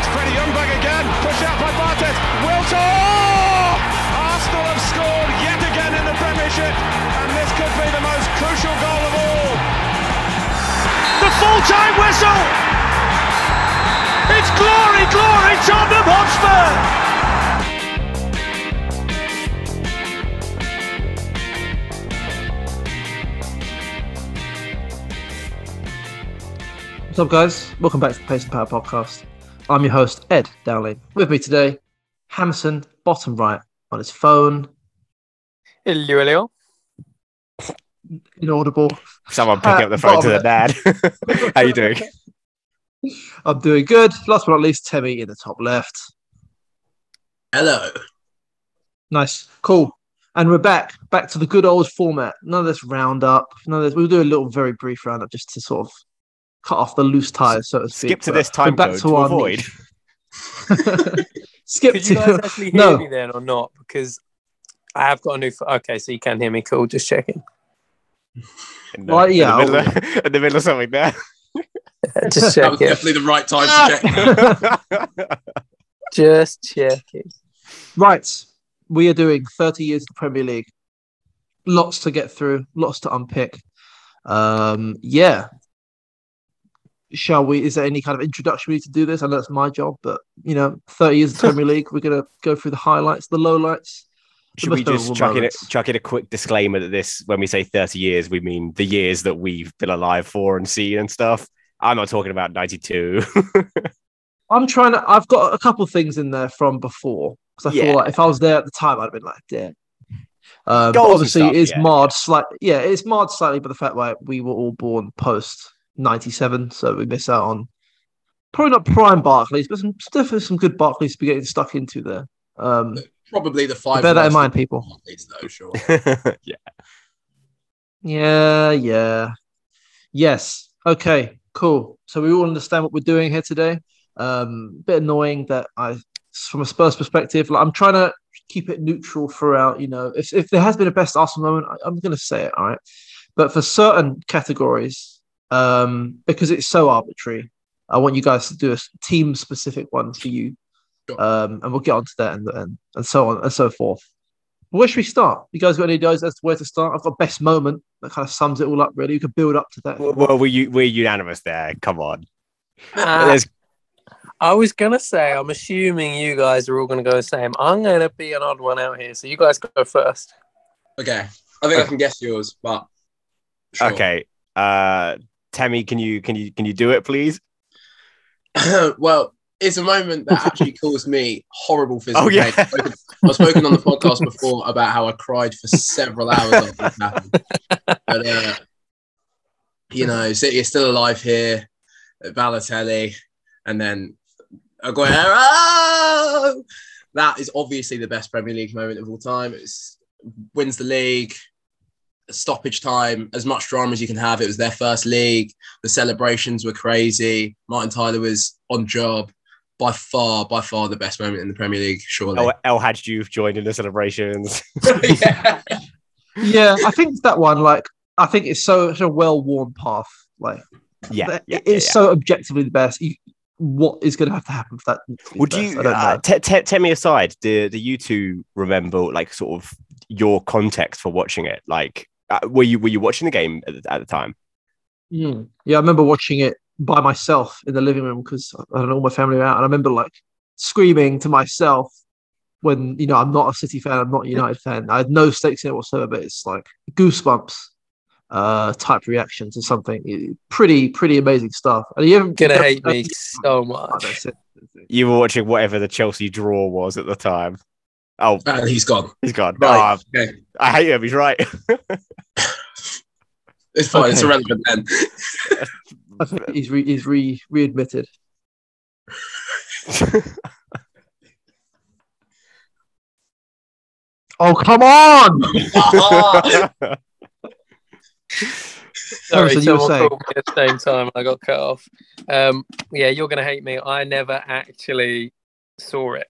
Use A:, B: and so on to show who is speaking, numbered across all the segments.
A: It's Freddie Ljungberg again, pushed out by Barthez. Wiltord! Oh! Arsenal have scored yet again in the Premiership, and this could be the most crucial goal of all.
B: The full-time whistle! It's glory, glory, Tottenham Hotspur!
C: What's up, guys? Welcome back to the Pace and Power podcast. I'm your host, Ed Dowling. With me today, Hamson, bottom right, on his phone,
D: Hello, hello.
C: inaudible.
E: Someone picking up the phone to the dad. How you doing?
C: I'm doing good. Last but not least, Temmie in the top left.
F: Hello.
C: Nice, cool. And we're back, back to the good old format. None of this roundup. None of this. We'll do a little, very brief roundup just to sort of cut off the loose ties, so to speak.
E: Skip to this time
C: we're
E: code to avoid.
C: niche. Skip
D: Could
C: to
D: you guys actually hear
C: no.
D: me then or not? Because I have got a new. Ph- okay, so you can hear me. Cool. Just checking.
E: In the,
C: Well, yeah,
E: in the, middle of, in the middle of something there.
D: Just
F: That was definitely the right time to check.
D: Just checking.
C: Right. We are doing 30 years of the Premier League. Lots to get through, lots to unpick. Um, yeah. Shall we? Is there any kind of introduction we need to do this? I know it's my job, but you know, 30 years of Premier League, we're gonna go through the highlights, the lowlights.
E: Should we just chuck in, a, chuck in a quick disclaimer that this, when we say 30 years, we mean the years that we've been alive for and seen and stuff. I'm not talking about 92.
C: I'm trying to. I've got a couple of things in there from before because I
E: Yeah.
C: feel like if I was there at the time, I'd have been like, "Damn." Um, but
E: Goals and
C: obviously,
E: stuff,
C: it is
E: yeah,
C: marred slightly. Yeah, it's marred slightly by the fact that we were all born post '97, so we miss out on probably not prime Barclays, but some definitely some good Barclays to be getting stuck into there. Um,
F: Probably the five.
C: bear that in
F: worst
C: mind, people.
F: athletes, though, sure.
E: yeah.
C: Yeah, yeah, yes. Okay, cool. So we all understand what we're doing here today. Um, a bit annoying that I, from a Spurs perspective, like I'm trying to keep it neutral throughout. You know, if if there has been a best Arsenal moment, I, I'm going to say it. All right, but for certain categories, um, because it's so arbitrary, I want you guys to do a team specific one for you, um, and we'll get onto that and and and so on and so forth. Where should we start? You guys got any ideas as to where to start? I've got best moment that kind of sums it all up. Really, you could build up to that.
E: well, well, we're, we're unanimous there. Come on.
D: Uh, I was gonna say. I'm assuming you guys are all gonna go the same. I'm gonna be an odd one out here. So you guys go first.
F: Okay. I think I can guess yours, but sure.
E: okay. Uh, Tammy, can you can you can you do it, please?
F: well, it's a moment that actually caused me horrible physical
E: Oh, yeah.
F: pain. I've spoken, I've spoken on the podcast before about how I cried for several hours after it happened. But uh, you know, City is still alive here. Balotelli, and then Aguero. That is obviously the best Premier League moment of all time. It's wins the league, stoppage time, as much drama as you can have. It was their first league. The celebrations were crazy. Martin Tyler was on job. By far, by far the best moment in the Premier League, surely.
E: El, El Hadj Diouf joined in the celebrations.
F: yeah.
C: yeah, I think that one. Like, I think it's so such a well worn path. Like,
E: yeah,
C: that-
E: yeah,
C: it
E: yeah,
C: is
E: yeah.
C: so objectively the best. You, what is going to have to happen for that?
E: Would
C: best?
E: you
C: I don't
E: uh,
C: know.
E: t- t- tell me aside? Do do you two remember like sort of your context for watching it? Like, uh, were you were you watching the game at the, at the time?
C: Mm. Yeah, I remember watching it by myself in the living room because I don't know all my family were out, and I remember like screaming to myself when you know I'm not a City fan, I'm not a United fan. I had no stakes in it whatsoever, but it's like goosebumps uh type reaction to something. Pretty pretty amazing stuff. And you haven't
D: Gonna hate me so much.
E: You were watching whatever the Chelsea draw was at the time. Oh,
F: And he's gone.
E: he's gone.
F: Right.
E: Oh,
F: Okay.
E: I hate him. He's right.
F: It's fine. It's
C: Okay.
F: irrelevant then.
C: I think he's re- he's re readmitted. Oh come on!
D: Sorry,
C: Harrison, you were
D: someone
C: saying.
D: called me at the same time I got cut off. Um, yeah, you're going to hate me. I never actually saw it.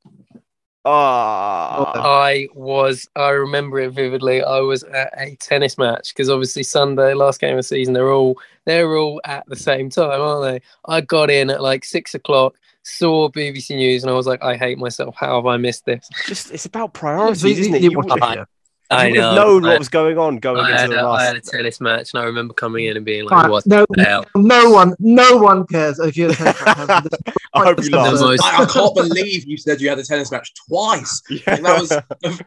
E: Ah,
D: I was, I remember it vividly. I was at a tennis match because obviously Sunday, last game of the season, they're all they're all at the same time, aren't they? I got in at like six o'clock, saw BBC News, and I was like, I hate myself. How have I missed this?
E: just it's about priorities, isn't it?
C: you
E: You,
C: watch
E: would
C: it,
D: I-
C: yeah.
D: I know.
E: known
D: I,
E: what was going on going
D: I
E: into the
D: a, I
E: last.
D: had a tennis match, and I remember coming in and being like,
C: Alright,
D: "What
C: no,
D: the hell?"
C: no one, no one cares if you're a tennis fan. This is
E: I hope you
C: the
E: lost.
D: most-
F: I, I can't believe you said you had a tennis match twice.
E: Yeah.
F: Like, that was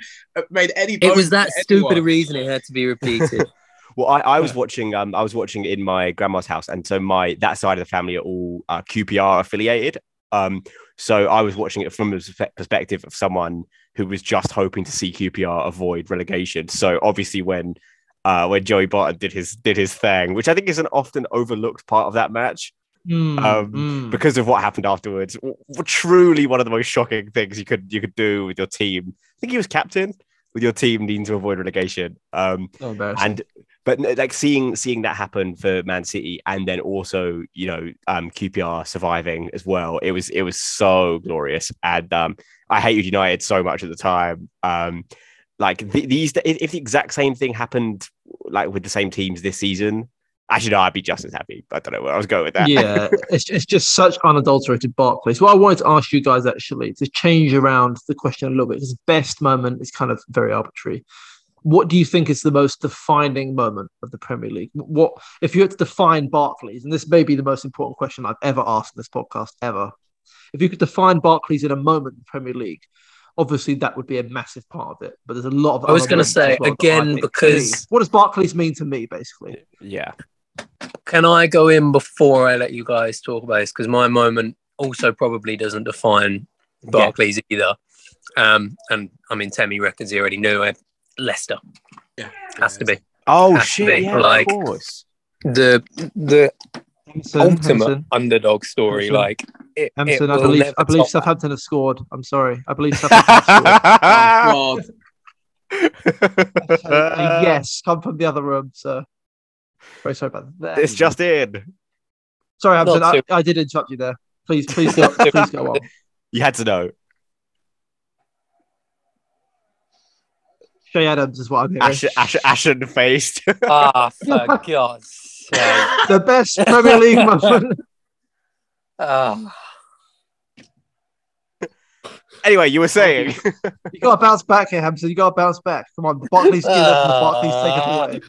F: made any.
D: It was that
F: to
D: stupid
F: anyone.
D: reason it had to be repeated.
E: Well, I, I was watching. Um, I was watching in my grandma's house, and so my that side of the family are all uh, QPR affiliated. Um, so I was watching it from the perspective of someone who was just hoping to see QPR avoid relegation. So obviously, when uh, when Joey Barton did his did his thing, which I think is an often overlooked part of that match,
C: Mm,
E: Um,
C: mm.
E: because of what happened afterwards. W- truly, one of the most shocking things you could you could do with your team. I think he was captain with your team needing to avoid relegation. Um,
C: So
E: and but like seeing seeing that happen for Man City and then also you know um QPR surviving as well it was it was so glorious and um I hated United so much at the time um like th- these if, the exact same thing happened like with the same teams this season actually no I'd be just as happy I don't know where I was going with that
C: yeah, it's, it's just such unadulterated Barclays. What I wanted to ask you guys actually to change around the question a little bit because best moment is kind of very arbitrary. What do you think is the most defining moment of the Premier League? What if you had to define Barclays, and this may be the most important question I've ever asked in this podcast ever. If you could define Barclays in a moment in the Premier League, obviously that would be a massive part of it. But there's a lot of.
D: I was gonna say,
C: well
D: again, because-
C: me- what does Barclays mean to me, basically?
E: yeah
D: Can I go in before I let you guys talk about this? Because my moment also probably doesn't define Barclays either. Um, and I mean, Temi reckons he already knew it. Leicester
F: Yeah,
D: has to be
E: oh
D: Has
E: shit
D: be,
E: yeah
D: like-
E: of course
D: the the
C: Emerson,
D: ultimate
C: Emerson,
D: underdog story.
C: Emerson.
D: Like it, it
C: Emerson, I believe I believe
D: top that.
C: Southampton have scored. I'm sorry. I believe Southampton have scored.
F: Oh, God.
C: A uh, yes, come from the other room, sir. Very sorry about that.
E: it's just in
C: sorry, Emerson. I, I did interrupt you there. Please, please, go, please go on.
E: you had to know
C: Che Adams is what I'm hearing.
E: ashen ashen, ashen faced
D: Ah, for God's sake!
C: The best Premier League moment.
D: Ah.
E: anyway you were saying
C: You got to bounce back here, Hampton. You got to bounce back. Come on, Barclays give them. The Barclays take it away.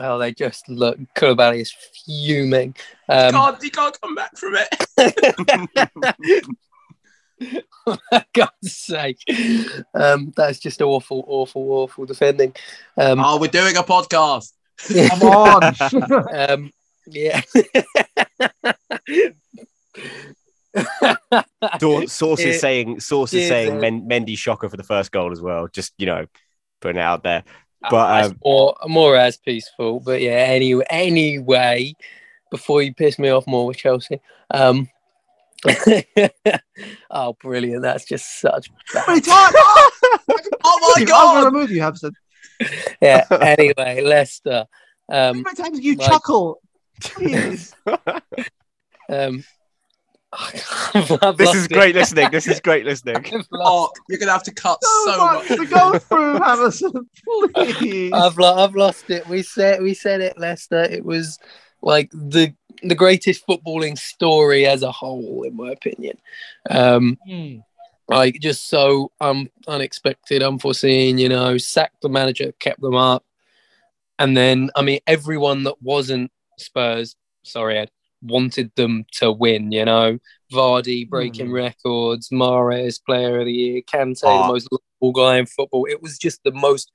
D: Oh, they just look. Koulibaly is fuming. Um,
F: can't, you can't come back from it.
D: For God's sake, um, that's just awful, awful, awful defending. Um,
F: Oh, we're doing a podcast.
C: Come on.
D: um, yeah.
E: Dawn- sources
D: It
E: saying sources
D: is
E: saying
D: a-
E: Men- Mendy shocker for the first goal as well. Just you know, putting it out there.
D: Ah,
E: But um,
D: more, more as peaceful. But yeah, anyway, anyway, before you piss me off more with Chelsea, um, oh, brilliant! That's just such.
C: How many times?
F: Oh my
C: I'm going to
F: God.
C: remove you, Hampton.
D: Yeah. Anyway, Leicester.
C: How
D: Um,
C: many times do you
D: like-
C: chuckle? Jeez.
D: um,
E: this is
D: it.
E: great listening. This is great listening.
F: Oh, you're gonna have to cut
C: So,
F: so
C: much,
F: much.
C: to go through, Hammerson. Please.
D: I've lo- I've lost it. We said we said it, Leicester. It was like the the greatest footballing story as a whole, in my opinion. Um,
C: Hmm.
D: like just so um unexpected, unforeseen. You know, sacked the manager, kept them up, and then I mean everyone that wasn't Spurs, sorry, Ed, wanted them to win. You know, Vardy breaking
C: Hmm.
D: records, Mahrez Player of the Year, Kante,
E: Ah.
D: the most lovable guy in football. It was just the most,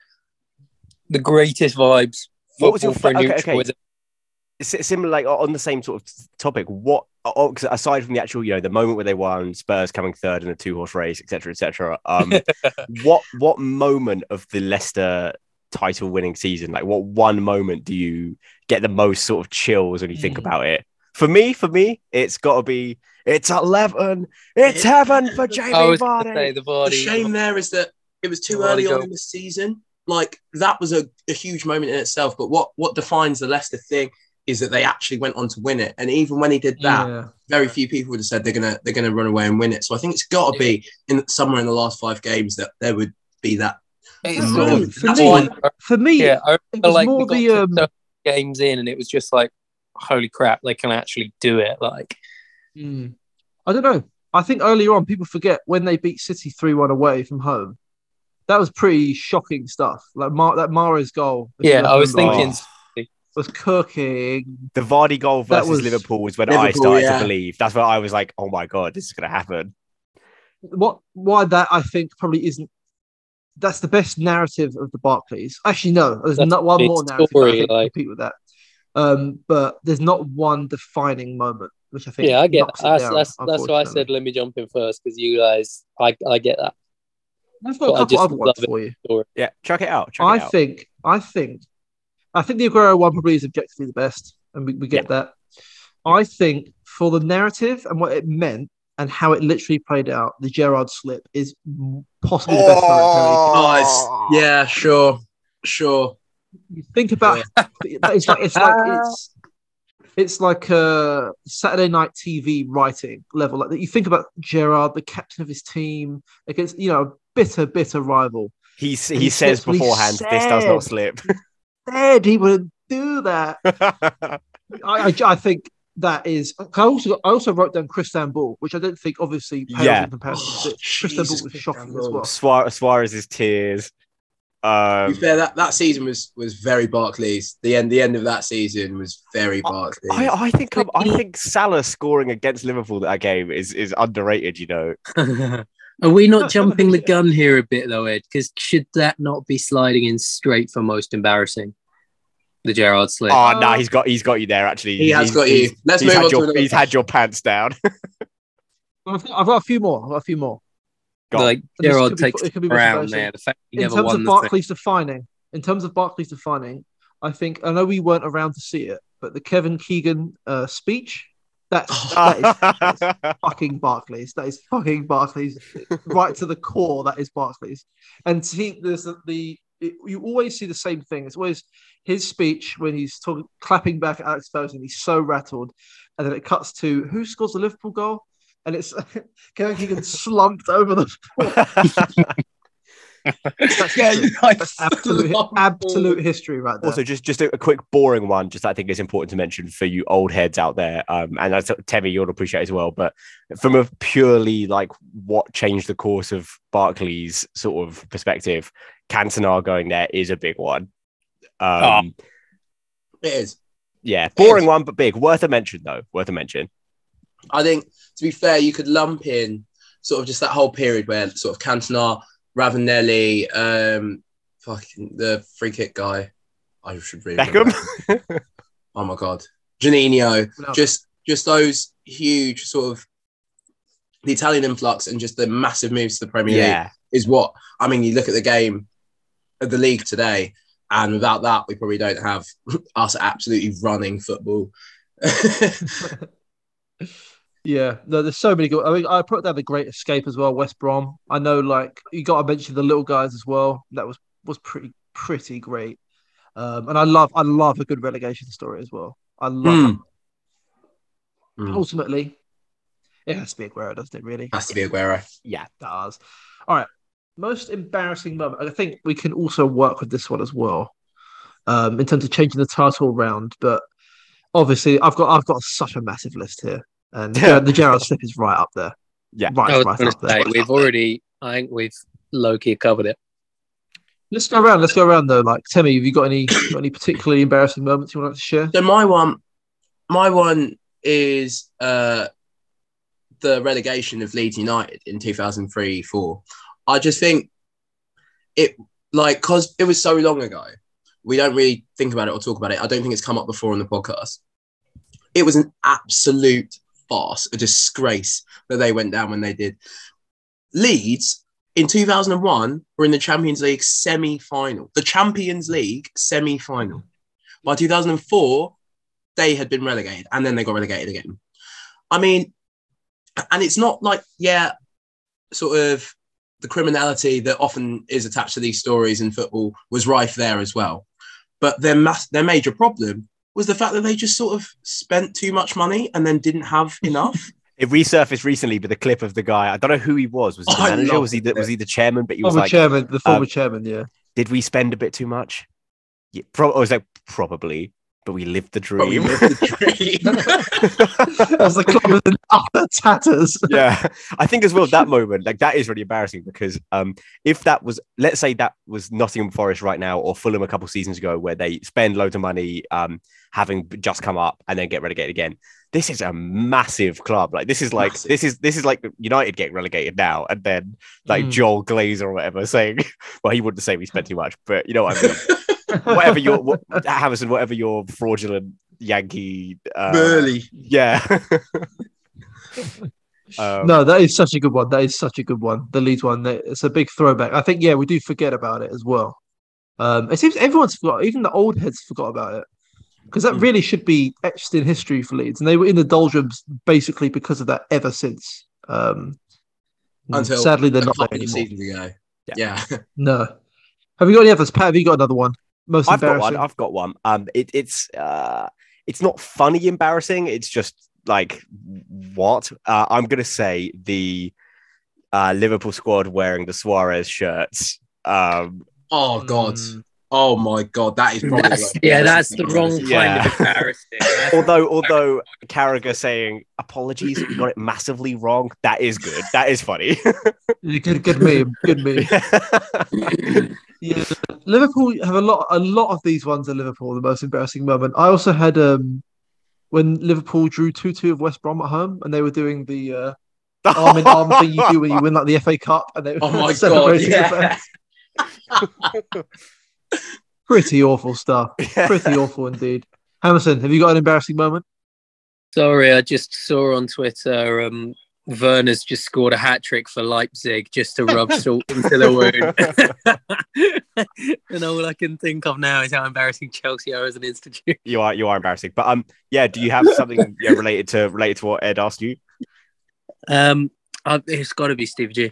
D: the greatest vibes.
E: What was your
D: football for
E: fa-
D: a
E: okay,
D: neutral
E: okay.
D: Is-
E: similar, like on the same sort of topic. What 'cause aside from the actual, you know, the moment where they won, Spurs coming third in a two horse race, etc., etc. Um, what what moment of the Leicester title winning season, like what one moment do you get the most sort of chills when you think
C: Hmm.
E: about it? For me, for me, it's got to be. It's eleven. It's heaven for Jamie
D: I was
E: Vardy.
D: say the
F: The shame there is that it was too
D: Vardy
F: early on in the season. Like that was a, a huge moment in itself. But what what defines the Leicester thing is that they actually went on to win it. And even when he did that,
C: Yeah.
F: very few people would have said they're gonna they're gonna run away and win it. So I think it's got to be in somewhere in the last five games that there would be that.
D: It's
C: For me-
D: of-
C: for me-
F: why-
C: For me,
D: yeah, I remember like
C: more
D: we got
C: the um,
D: games in, and it was just like, holy crap, they can actually do it. Like,
C: Mm. I don't know. I think earlier on, people forget when they beat City 3 1 away from home. That was pretty shocking stuff. Like Mar- that Mahrez's goal.
D: Yeah, I was
C: remember,
D: thinking-
C: was cooking.
E: The Vardy goal versus
C: was-
E: Liverpool was when I started
F: yeah.
E: to believe. That's where I was like, "Oh my god, this is going to happen."
C: What? Why that? I think probably isn't. That's the best narrative of the Barclays. Actually, no. There's
D: That's
C: not one
D: the
C: more narrative.
D: story,
C: that I
D: like-
C: compete with that. Um, but there's not one defining moment, which I think.
D: yeah, I get
C: knocks it
D: that's
C: down,
D: that's, that's why I said let me jump in first because you guys, I I get that.
C: I've got
D: but I
C: a couple
D: just
C: other ones for you.
E: Yeah, chuck it out. Chuck
C: I
E: it out.
C: think, I think, I think the Aguero one probably is objectively the best, and we, we get that. I think for the narrative and what it meant and how it literally played out, the Gerrard slip is possibly the best. moment in Premier
F: Oh, it's, yeah, sure, sure.
C: You think about it's like it's like it's it's like a Saturday night TV writing level. Like that. you think about Gerrard, the captain of his team, against you know a bitter, bitter rival.
E: He he
C: he
E: says
C: says what he
E: beforehand, "This does not slip."
C: Said he wouldn't do that. I, I, I think that is. I also I also wrote down Crystanbul, which I don't think obviously pales
E: Yeah.
C: in comparison.
F: Oh,
C: but Crystanbul was shocking as
F: Ball.
C: well.
E: Suarez, Suarez's tears.
F: To
E: Um,
F: be fair, that, that season was was very Barclays. The end the end of that season was very Barclays.
E: I, I think um, I think Salah scoring against Liverpool that game is is underrated. You know,
D: Are we not jumping the gun here a bit though, Ed? Because should that not be sliding in straight for most embarrassing? The Gerrard slip.
E: oh no,
C: Uh,
E: he's got he's got you there. Actually,
F: he has
E: He's-
F: got you. Let's
E: He's
F: move
E: had
F: on
E: your
F: another
E: he's had your pants down.
C: I've got, I've got a few more. I've got a few more.
E: Go
D: like
C: this
D: Gerrard
C: could be-
D: takes
C: it could be
D: the there. The fact he
C: in
D: never
C: terms
D: won
C: of
D: the thing.
C: Barclays defining, in terms of Barclays defining, I think I know we weren't around to see it, but the Kevin Keegan uh, speech, that's, that, is, fucking Barclays. That is fucking Barclays, right to the core. That is Barclays. And see, there's the, the it, you always see the same thing. It's always his speech when he's talking, clapping back at Alex Ferguson. He's so rattled, and then it cuts to who scores the Liverpool goal, and it's Kevin Keegan slumped over the floor. That's, that's absolute, absolute history right there.
E: Also, just just a, a quick boring one, just I think is important to mention for you old heads out there, um, and that's Temi, you'll appreciate as well. But from a purely like what changed the course of Barclays sort of perspective, Cantona going there is a big one. Um,
F: It is.
E: Yeah, boring one, but big. Worth a mention though. Worth a mention.
F: I think to be fair, you could lump in sort of just that whole period where sort of Cantona, Ravanelli, um, fucking the free kick guy. I should really remember
E: Beckham.
F: Oh my god, Juninho.
C: No.
F: Just just those huge sort of the Italian influx and just the massive moves to the Premier League is what I mean. You look at the game of the league today, and without that, we probably don't have us absolutely running football.
C: Yeah, no, there's so many good. I mean, I put down the Great Escape as well, West Brom. I know, like you got to mention the little guys as well. That was was pretty pretty great. Um, and I love I love a good relegation story as well. I love.
F: Hmm.
C: Ultimately, it has to be Aguero, doesn't it? Really,
F: Has to be Aguero.
E: yeah.
C: it does. All right, most embarrassing moment. I think we can also work with this one as well, um, in terms of changing the title around. But obviously, I've got I've got such a massive list here, and uh, the Gerrard slip is right up there.
E: Yeah.
C: right,
D: I was
C: right up
D: to
C: there.
D: say we've already. I think we've low key covered it.
C: Let's go around. Let's go around though. Like, Timmy, have you got any got any particularly embarrassing moments you want to share?
F: So my one, my one is uh, the relegation of Leeds United in 2003-4. I just think it like because it was so long ago, we don't really think about it or talk about it. I don't think it's come up before on the podcast. It was an absolute farce, a disgrace that they went down when they did. Leeds in 2001 were in the Champions League semi-final, the Champions League semi-final. By 2004, they had been relegated and then they got relegated again. I mean, and it's not like, yeah, sort of the criminality that often is attached to these stories in football was rife there as well. But their mass, their major problem was the fact that they just sort of spent too much money and then didn't have enough.
E: It resurfaced recently with a clip of the guy. I don't know who he was. Was he the
F: I
E: manager? Was he the, was he the chairman? But he was
C: Former
E: like,
C: chairman, the former
E: um,
C: chairman, yeah.
E: "Did we spend a bit too much?" Yeah, pro- I was like, "Probably." But we lived the
F: But we
E: dream.
F: lived the dream.
C: As the club was in utter tatters.
E: yeah i think as well that moment like that is really embarrassing because um if that was let's say that was nottingham forest right now or fulham a couple seasons ago where they spend loads of money um having just come up and then get relegated again this is a massive club like this is like
F: Massive.
E: this is this is like united getting relegated now and then like
C: Mm.
E: joel glazer or whatever saying well he wouldn't say we spent too much but you know what i mean whatever your what, Hammerson, whatever your fraudulent yankee uh,
F: Boehly.
E: yeah um,
C: no, that is such a good one. That is such a good one. The Leeds one. It's a big throwback. I think, yeah, we do forget about it as well. Um, it seems everyone's forgot, even the old heads forgot about it. Because that
F: Mm.
C: really should be etched in history for Leeds. And they were in the doldrums basically because of that ever since. Um,
F: Until
C: sadly, they're not there anymore.
F: seasons ago.
E: Yeah.
F: Yeah.
C: No. Have you got any others? Pat, have you got another one? Most
E: I've got one. I've got one. Um, it, it's uh, it's not funny embarrassing. It's just like what? Uh, I'm gonna say the uh, Liverpool squad wearing the Suarez shirts. Um,
F: Oh God.
C: Mm.
F: Oh my God. That is probably
D: That's,
F: like-
D: yeah, that's the wrong kind
E: Yeah.
D: of embarrassing. That's-
E: although although Carragher saying apologies, we got it massively wrong. That is good. That is funny.
C: Good, good meme. Good meme. Yeah, Liverpool have a lot. A lot of these ones are Liverpool. The most embarrassing moment. I also had um when Liverpool drew two two of West Brom at home, and they were doing the uh, arm in arm thing you do when you win like the FA Cup, and they were
F: Oh my God.
C: celebrating the
F: Yeah.
C: Pretty awful stuff. Pretty awful indeed. Hammerson, have you got an embarrassing moment?
D: Sorry, I just saw on Twitter um, Werner's just scored a hat trick for Leipzig just to rub salt into the wound. and all I can think of now is how embarrassing Chelsea are as an institution.
E: you are you are embarrassing. But um, yeah. Do you have something yeah, related to related to what Ed asked you?
D: Um, I, it's got to be Steve G.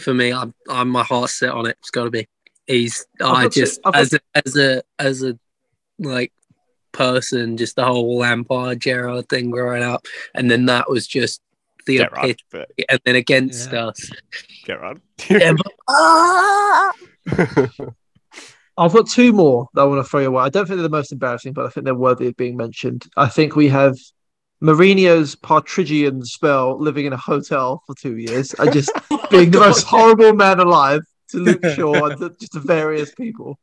D: For me, I'm, I'm my heart set on it. It's got to be. He's.
C: To-
D: just as a, as a as a like person, just the whole Lampard Gerrard thing growing up, and then that was just the
E: Get right, but
D: And then against
C: Yeah.
D: us,
E: get right.
D: Ah!
C: I've got two more that I want to throw your way. I don't think they're the most embarrassing, but I think they're worthy of being mentioned. I think we have Mourinho's Partridgian spell living in a hotel for two years and just being the most horrible man alive to Luke Shaw and to, just to various people.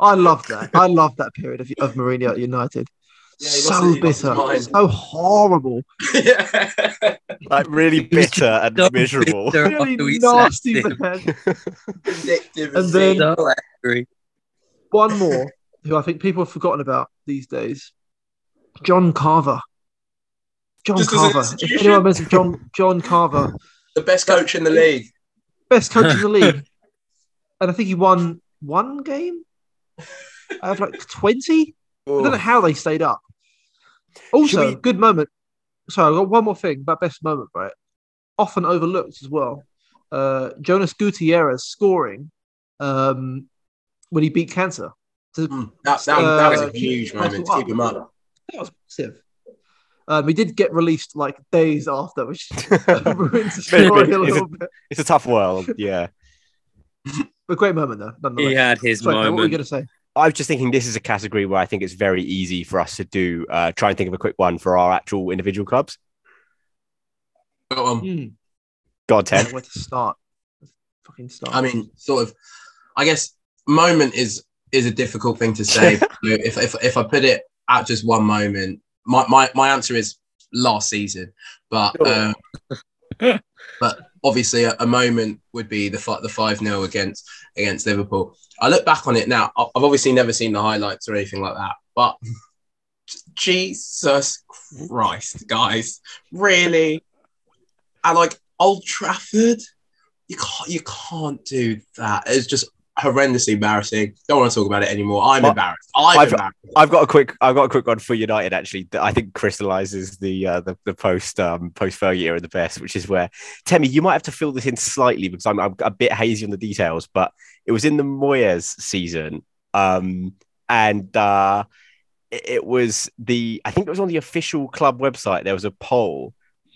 C: I love that. I love that period of, of Mourinho at United.
F: Yeah,
C: so
F: lost his- lost
C: bitter, so horrible,
E: like really bitter and
D: so
E: miserable.
D: bitter
C: really nasty man.
F: Vindictive
C: And then-
D: So angry.
C: One more who I think people have forgotten about these days John Carver. John
F: Just
C: Carver. If anyone remembers John John Carver,
F: the best coach in the league.
C: best coach in the league, and I think he won one game out of like twenty. I don't know how they stayed up. Also,
E: we-
C: good moment. Sorry, I've got one more thing about best moment, right? Often overlooked as well. Uh, Jonas Gutierrez scoring um, when he beat cancer. To,
F: Mm, That, that, that was
C: Uh,
F: a huge moment to keep him up.
C: That was massive. Um, he did get released like days after, which ruins the story
E: good.
C: a
E: It's a-
C: bit.
E: It's a tough world. Yeah.
C: But great moment though.
D: He had his
C: Sorry, Pat, what were you going to say?
E: I was just thinking this is a category where I think it's very easy for us to do. Uh, try and think of a quick one for our actual individual clubs.
F: But, um,
C: Mm.
E: God,
C: I don't
E: ten.
C: know where to start. Fucking start.
F: I mean, sort of. I guess moment is is a difficult thing to say. if, if if I put it at just one moment, my my, my answer is last season. But
E: Sure.
F: uh, but obviously a, a moment would be the the five 0 against against Liverpool. I look back on it now. I've obviously never seen the highlights or anything like that, but Jesus Christ, guys, really? And like Old Trafford, you can't you can't do that. It's just horrendously embarrassing. Don't want to talk about it anymore. I'm
E: Well,
F: embarrassed. I'm
E: I've-
F: embarrassed.
E: I've got a quick. I've got a quick one for United. Actually, that I think crystallizes the uh, the, the post um, post Fergie era the best, which is where Temi, you might have to fill this in slightly because I'm, I'm a bit hazy on the details, but it was in the Moyes season, um, and uh, it, it was the. I think it was on the official club website. There was a poll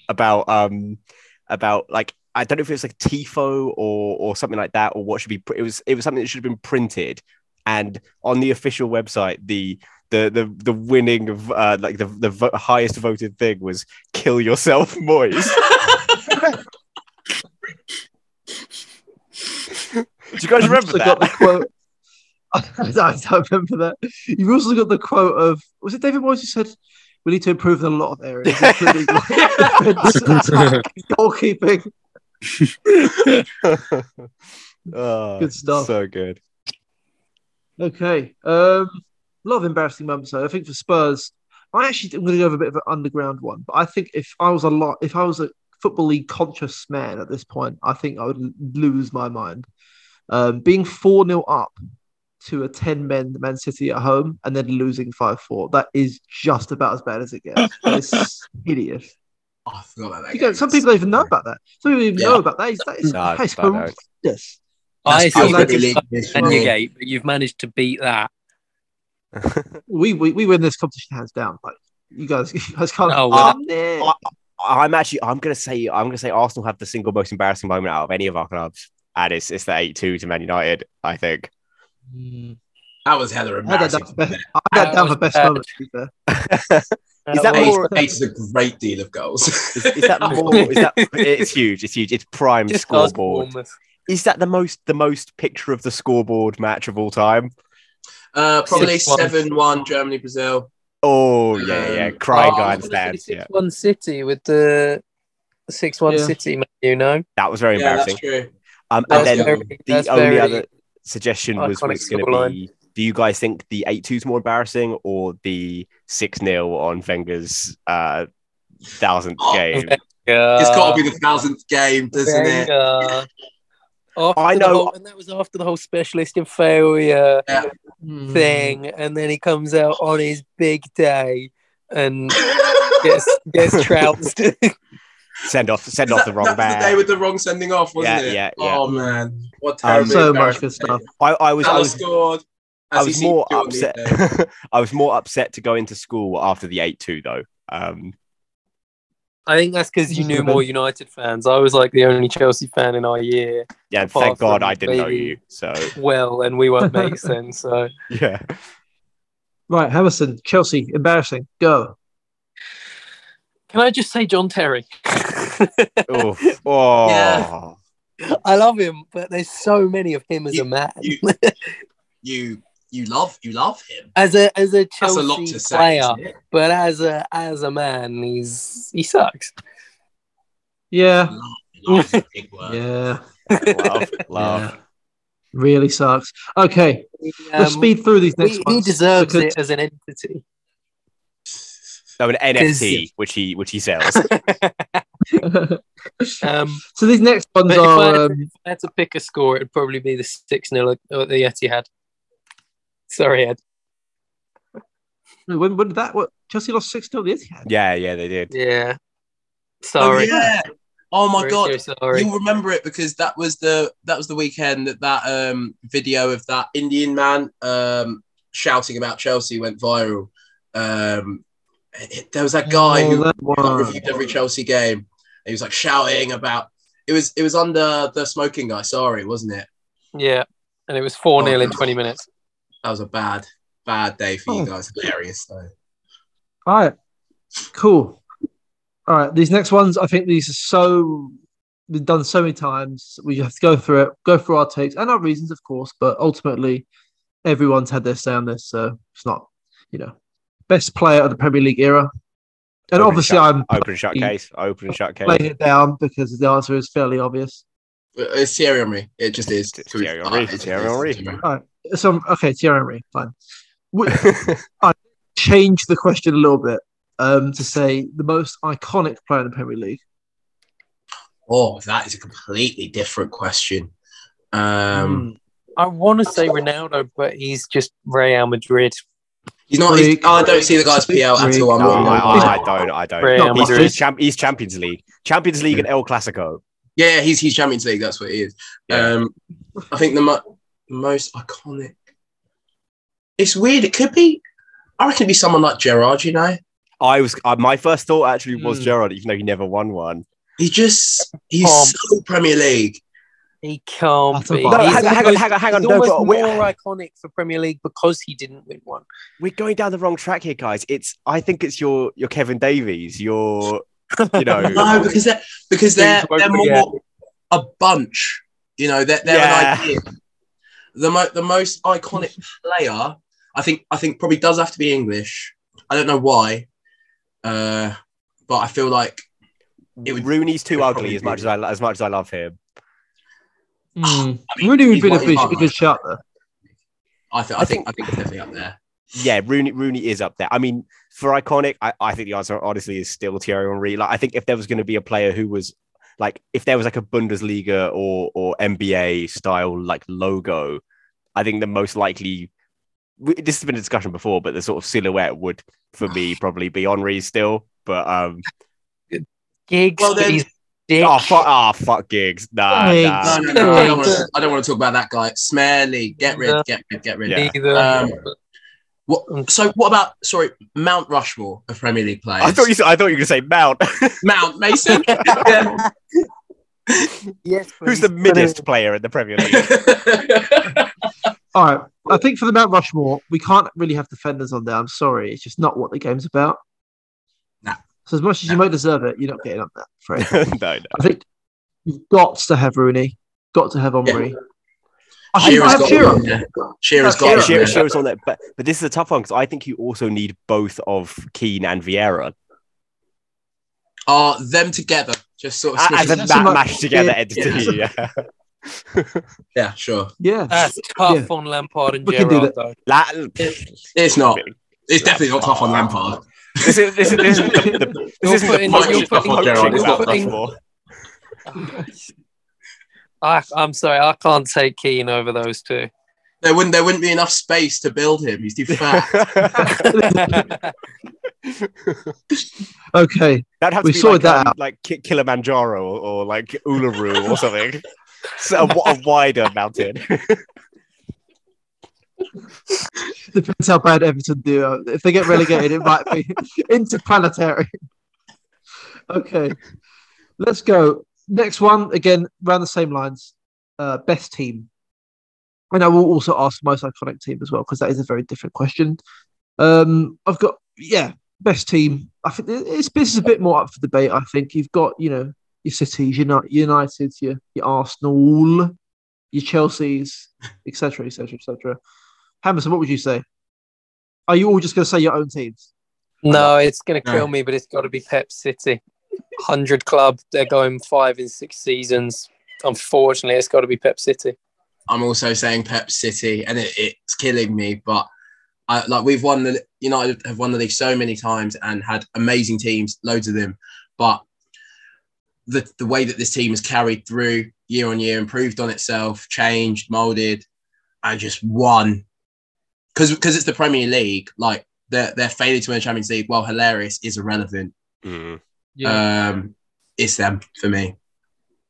E: about um about like I don't know if it was like tifo or or something like that or what should be. It was it was something that should have been printed and on the official website the the the, the winning of uh, like the the vo- highest voted thing was kill yourself Moyes. Do you guys
C: You've
E: remember
C: also got the
E: that?
C: quote. I don't remember that. You've also got the quote of was it David Moyes who said we need to improve in a lot of areas, including like, defense, goalkeeping.
E: Oh,
C: Good stuff.
E: So good.
C: Okay. Um, a lot of embarrassing moments. Though. I think for Spurs, I actually I'm going to go with a bit of an underground one. But I think if I was a lot, if I was a football league conscious man at this point, I think I would lose my mind. Um, being four 0 up to a ten men Man City at home and then losing five four. That is just about as bad as it gets. It's hideous.
F: Oh, I forgot about that.
C: You go, some people don't even know about that. Some people even
F: Yeah.
C: know about that. Is- That is,
E: No,
C: that is
E: I don't.
C: horrendous.
D: I
F: That's
C: still
F: pure
C: like
F: Premier
C: it.
F: League history.
D: and you gate, but you've managed to beat that.
C: We, we we win this competition hands down. Like you guys, you guys can't.
D: Oh,
E: well,
C: nah.
E: I'm actually I'm gonna say I'm gonna say Arsenal have the single most embarrassing moment out of any of our clubs. And it's it's the eight two to Man United, I think.
C: Mm.
F: That was hella
C: I had that
F: embarrassing.
C: down for best, I had that
D: That
C: down for
D: was
C: best
D: bad.
C: moment. To.
E: Is that
F: Eight,
E: more-
F: eight is a great deal of goals.
E: Is, is that more? Is that it's huge? It's huge. It's prime
D: Just
E: scoreboard. Is that the most the most picture of the scoreboard match of all time?
F: Uh, probably seven one Germany Brazil.
E: Oh yeah, yeah,
F: Um,
E: crying
F: oh,
E: guy
F: I
E: in stands. Yeah,
D: Six one City with the six one
C: Yeah.
D: City. You know,
E: that was very
F: Yeah, that's
E: embarrassing.
F: true.
E: Um,
F: That's
E: and then
F: very-
E: the only
D: very
E: other suggestion was,
D: iconic
E: was going to be: Do you guys think the eight two is more embarrassing or the six 0 on Wenger's uh, thousandth
F: Oh,
E: game?
D: Yeah,
F: It's got to be the thousandth game, doesn't it?
D: Wenger. After
E: I know-
D: whole- and that was after the whole specialist in failure
C: Mm.
D: thing, and then he comes out on his big day and gets gets trounced.
E: Send off, send
F: Was
E: off
F: that-
E: the wrong
F: that was
E: man.
F: the day with the wrong sending off, wasn't
E: Yeah,
F: it?
E: yeah, yeah.
F: Oh man, what
E: Um,
F: terrible!
C: So much good stuff.
E: I, I was, I was
F: scored.
E: I
F: as he
E: was more
F: to do on
E: upset. I was more upset to go into school after the eight two though. Um,
D: I think that's because you knew more United fans. I was like the only Chelsea fan in our year.
E: yeah, thank God I didn't know you. So
D: Well, and we weren't mates then, so
E: yeah,
C: Right, Hammerson, Chelsea, embarrassing. Go.
D: can I just say John Terry?
E: Oof. oh,
F: Yeah.
D: I love him, but there's so many of him as
F: You-
D: a man.
F: you- You you love you love him.
D: as a as a
F: That's
D: Chelsea
F: a lot to say.
D: player,
F: isn't
D: but as a as a man, he's he sucks.
C: Yeah,
F: Love, love is a big word.
C: yeah,
E: love, love.
C: yeah. Really sucks. Okay, let's
D: Um,
C: speed through these next
D: he, he deserves
C: because-
D: it as an entity.
E: No, an
D: Because-
E: NFT which he which he sells.
D: Um,
C: so these next ones
D: but if I,
C: are.
D: had
C: Um,
D: if I had to pick a score, it'd probably be the six 0 at the Etihad. Sorry, Ed.
C: when, when did that? What Chelsea lost six 0 the Etihad.
E: yeah, yeah, they did.
D: Yeah.
F: Oh
D: Sorry.
F: yeah. Oh my
D: Very,
F: god.
D: sorry.
F: You'll remember it because that was the that was the weekend that that um video of that Indian man um shouting about Chelsea went viral. Um, it- there was that guy
C: Oh,
F: who
C: that
F: like,
C: one.
F: reviewed every Chelsea game. And he was like shouting about it was it was under the smoking guy. Sorry, wasn't it?
D: Yeah. And it was 4 0 in
F: Oh.
D: 20 minutes.
F: That was a bad bad day for
C: Oh.
F: you guys. Hilarious though.
C: All right, cool. All right, these next ones, I think these are so been done so many times. We have to go through it, go through our takes and our reasons, of course. But ultimately, everyone's had their say on this, so it's not, you know, best player of the Premier League era. And
E: Open
C: obviously,
E: shut-
C: I'm
E: Open and shut case. Open and shut case.
C: laying it down because the answer is fairly obvious.
F: Uh, it's Thierry Henry. It just is.
E: It's Thierry Henry. It's
F: it just
E: Thierry
F: is.
E: Henry.
C: So, okay, Thierry Henry, fine. I change the question a little bit um, to say the most iconic player in the Premier League.
F: Oh, that is a completely different question. Um,
C: Hmm.
D: I want to say Ronaldo, but he's just Real Madrid.
F: He's not. He's,
C: Freak.
F: I don't see the guy's PL at all. I'm
E: No, I, I, I don't. I don't.
D: Real
E: He's, he's, champ, he's Champions League, Champions League, and El Clasico.
F: Yeah, he's he's Champions League. That's what he is.
E: Yeah.
F: Um, I think the mo- most iconic. It's weird. It could be. I reckon it'd be someone like Gerrard. You know,
E: I was. Uh, my first thought actually was
C: Hmm.
E: Gerrard, even though he never won one.
F: he just he's
D: Um,
F: so Premier League.
D: He can't be.
E: No, hang on, hang on, hang on, hang on.
D: He's
E: No,
D: almost
E: we're-
D: more iconic for Premier League because he didn't win one.
E: We're going down the wrong track here, guys. It's. I think it's your your Kevin Davies. Your. You know.
F: No, because they're because they're they're
D: forget.
F: more a bunch. You know, they're, they're
E: Yeah.
F: an idea. The mo- the most iconic player, I think, I think probably does have to be English. I don't know why, uh, but I feel like it would.
E: Rooney's too
F: it would
E: ugly as much as I as much as I love him.
C: Mm.
F: I mean,
C: Rooney would
F: he's
C: be a
F: one-
C: big,
F: he's
C: a good shout there.
F: I think, I think, I think it's definitely up there.
E: Yeah, Rooney Rooney is up there. I mean, for iconic, I, I think the answer honestly is still Thierry Henry. Like, I think if there was going to be a player who was like, if there was like a Bundesliga or or NBA style like logo, I think the most likely. This has been a discussion before, but the sort of silhouette would, for me, probably be Henry still. But um,
D: Giggs,
F: Well, then-
D: dick.
E: oh fuck, oh fuck giggs, nah,
C: Giggs.
E: nah.
F: No, no, no, I don't want to. I don't want to talk about that guy. Smelly, get rid,
D: No.
F: get rid, get rid.
E: Yeah.
F: Um, What? Um, so, what about? Sorry, Mount Rushmore of Premier League players.
E: I thought you. said- I thought you were going to say Mount.
F: Mount Mason. Yeah.
D: yes, but
E: Who's
D: he's
E: the middest player in the Premier League?
C: All right. I think for the Mount Rushmore, we can't really have defenders on there. I'm sorry. It's just not what the game's about.
F: Nah.
C: So as much as you might deserve it, you're not getting up there. Fred.
E: no, no.
C: I think you've got to have Rooney, got to have Henry. I think I
F: Shearer's
C: have
F: got
C: Shearer.
F: one there. Shearer's
C: Yeah,
F: got
E: Yeah,
F: one
E: Shearer,
F: there.
E: Shearer's on that, but but this is a tough one because I think you also need both of Keane and Vieira
F: Are them together? Just sort of
E: A- as a
C: That's
E: ma-
C: so much-
E: mashed together
C: yeah.
E: entity. Yeah,
F: Yeah, sure.
C: Yeah.
D: That's tough
C: Yeah.
D: on Lampard and
C: We
D: Gerrard, though.
E: La-
F: It's not. It's definitely not tough on ah. Lampard.
E: This is this is this is the, the, this
D: You're
E: isn't the
D: putting-
E: poaching
F: you're putting-
E: poaching
F: Gerrard,
E: about
D: you're putting-
E: Rushmore.
D: I, I'm sorry, I can't take Keane over those two.
F: There wouldn't there wouldn't be enough space to build him. He's too fat.
C: Okay.
E: That'd have to
C: We
E: be
C: sorted
E: like,
C: that
E: um,
C: out.
E: like Ki- Kilimanjaro or, or like Uluru or something. So a, wa- a wider mountain.
C: Depends how bad Everton do. If they get relegated, it might be interplanetary. okay. Let's go. Next one, again, around the same lines. Uh, best team. And I will also ask most iconic team as well, because that is a very different question. Um, I've got, yeah, best team. I think it's, this is a bit more up for debate. I think you've got, you know, your Cities, your Uni- United, your, your Arsenal, your Chelsea's, etc., etc., etc. Hammerson, what would you say? Are you all just going to say your own teams?
D: No, it's going to
F: No.
D: kill me, but it's got to be Pep City. 100 club, they're going five in six seasons. Unfortunately, it's got to be Pep City.
F: I'm also saying Pep City, and it, it's killing me. But I, like we've won the United have won the league so many times and had amazing teams, loads of them. But the the way that this team has carried through year on year, improved on itself, changed, molded, and just won because because it's the Premier League. Like their their failure to win the Champions League, while hilarious, is irrelevant.
E: Mm.
F: Um, it's them for me.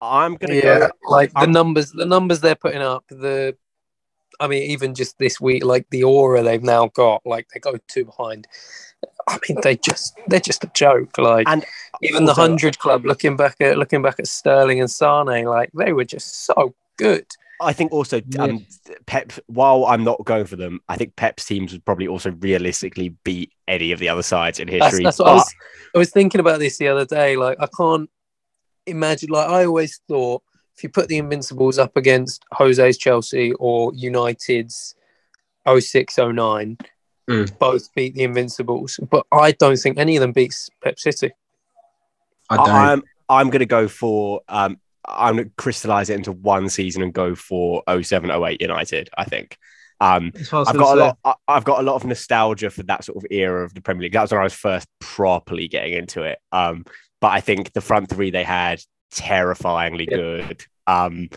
E: I'm gonna
D: Yeah,
E: go.
D: like the
E: I'm-
D: numbers, the numbers they're putting up. The, I mean, even just this week, like the aura they've now got, like they go two behind. I mean, they just they're just a joke. Like
E: And
D: even the hundred club, looking back at looking back at Sterling and Sane, like they were just so good.
E: I think also um, Pep. While I'm not going for them, I think Pep's teams would probably also realistically beat any of the other sides in
D: That's,
E: history.
D: that's what I was. I was thinking about this the other day. Like I can't imagine. Like I always thought, if you put the Invincibles up against Jose's Chelsea or United's 06 09,
F: Mm.
D: both beat the Invincibles. But I don't think any of them beats Pep City.
F: I don't.
E: I'm I'm gonna go for um I'm gonna crystallize it into one season and go for 07 08 United. I think. Um, I've got a lot. I- I've got a lot of nostalgia for that sort of era of the Premier League. That was when I was first properly getting into it. Um, but I think the front three they had terrifyingly
D: Yeah.
E: good. Um,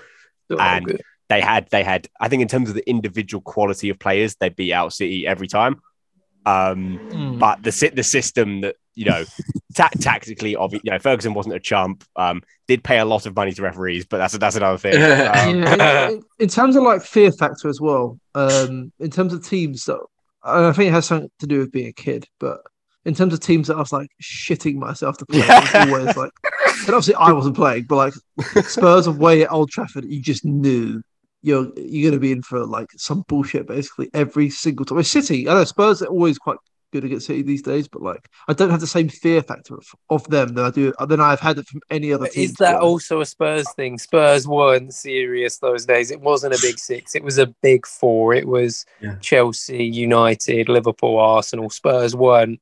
E: And-
D: good.
E: they had they had I think in terms of the individual quality of players, they beat out City every time. Um,
C: Mm.
E: but the the system that you know ta- tactically, obvi- you know, Ferguson wasn't a chump. Um, did pay a lot of money to referees, but that's that's another thing. Um,
C: yeah, in, in terms of like fear factor as well. Um, in terms of teams that and I think it has something to do with being a kid, but in terms of teams that I was like shitting myself to play, it always like, and obviously I wasn't playing, but like Spurs away at Old Trafford, you just knew you're you're gonna be in for like some bullshit basically every single time. With City, I know Spurs are always quite good against City these days, but like I don't have the same fear factor of, of them than I do than I've had it from any other team.
D: Is that
C: honest.
D: also a Spurs thing? Spurs weren't serious those days. It wasn't a big six. It was a big four. It was
F: Yeah.
D: Chelsea, United, Liverpool, Arsenal. Spurs weren't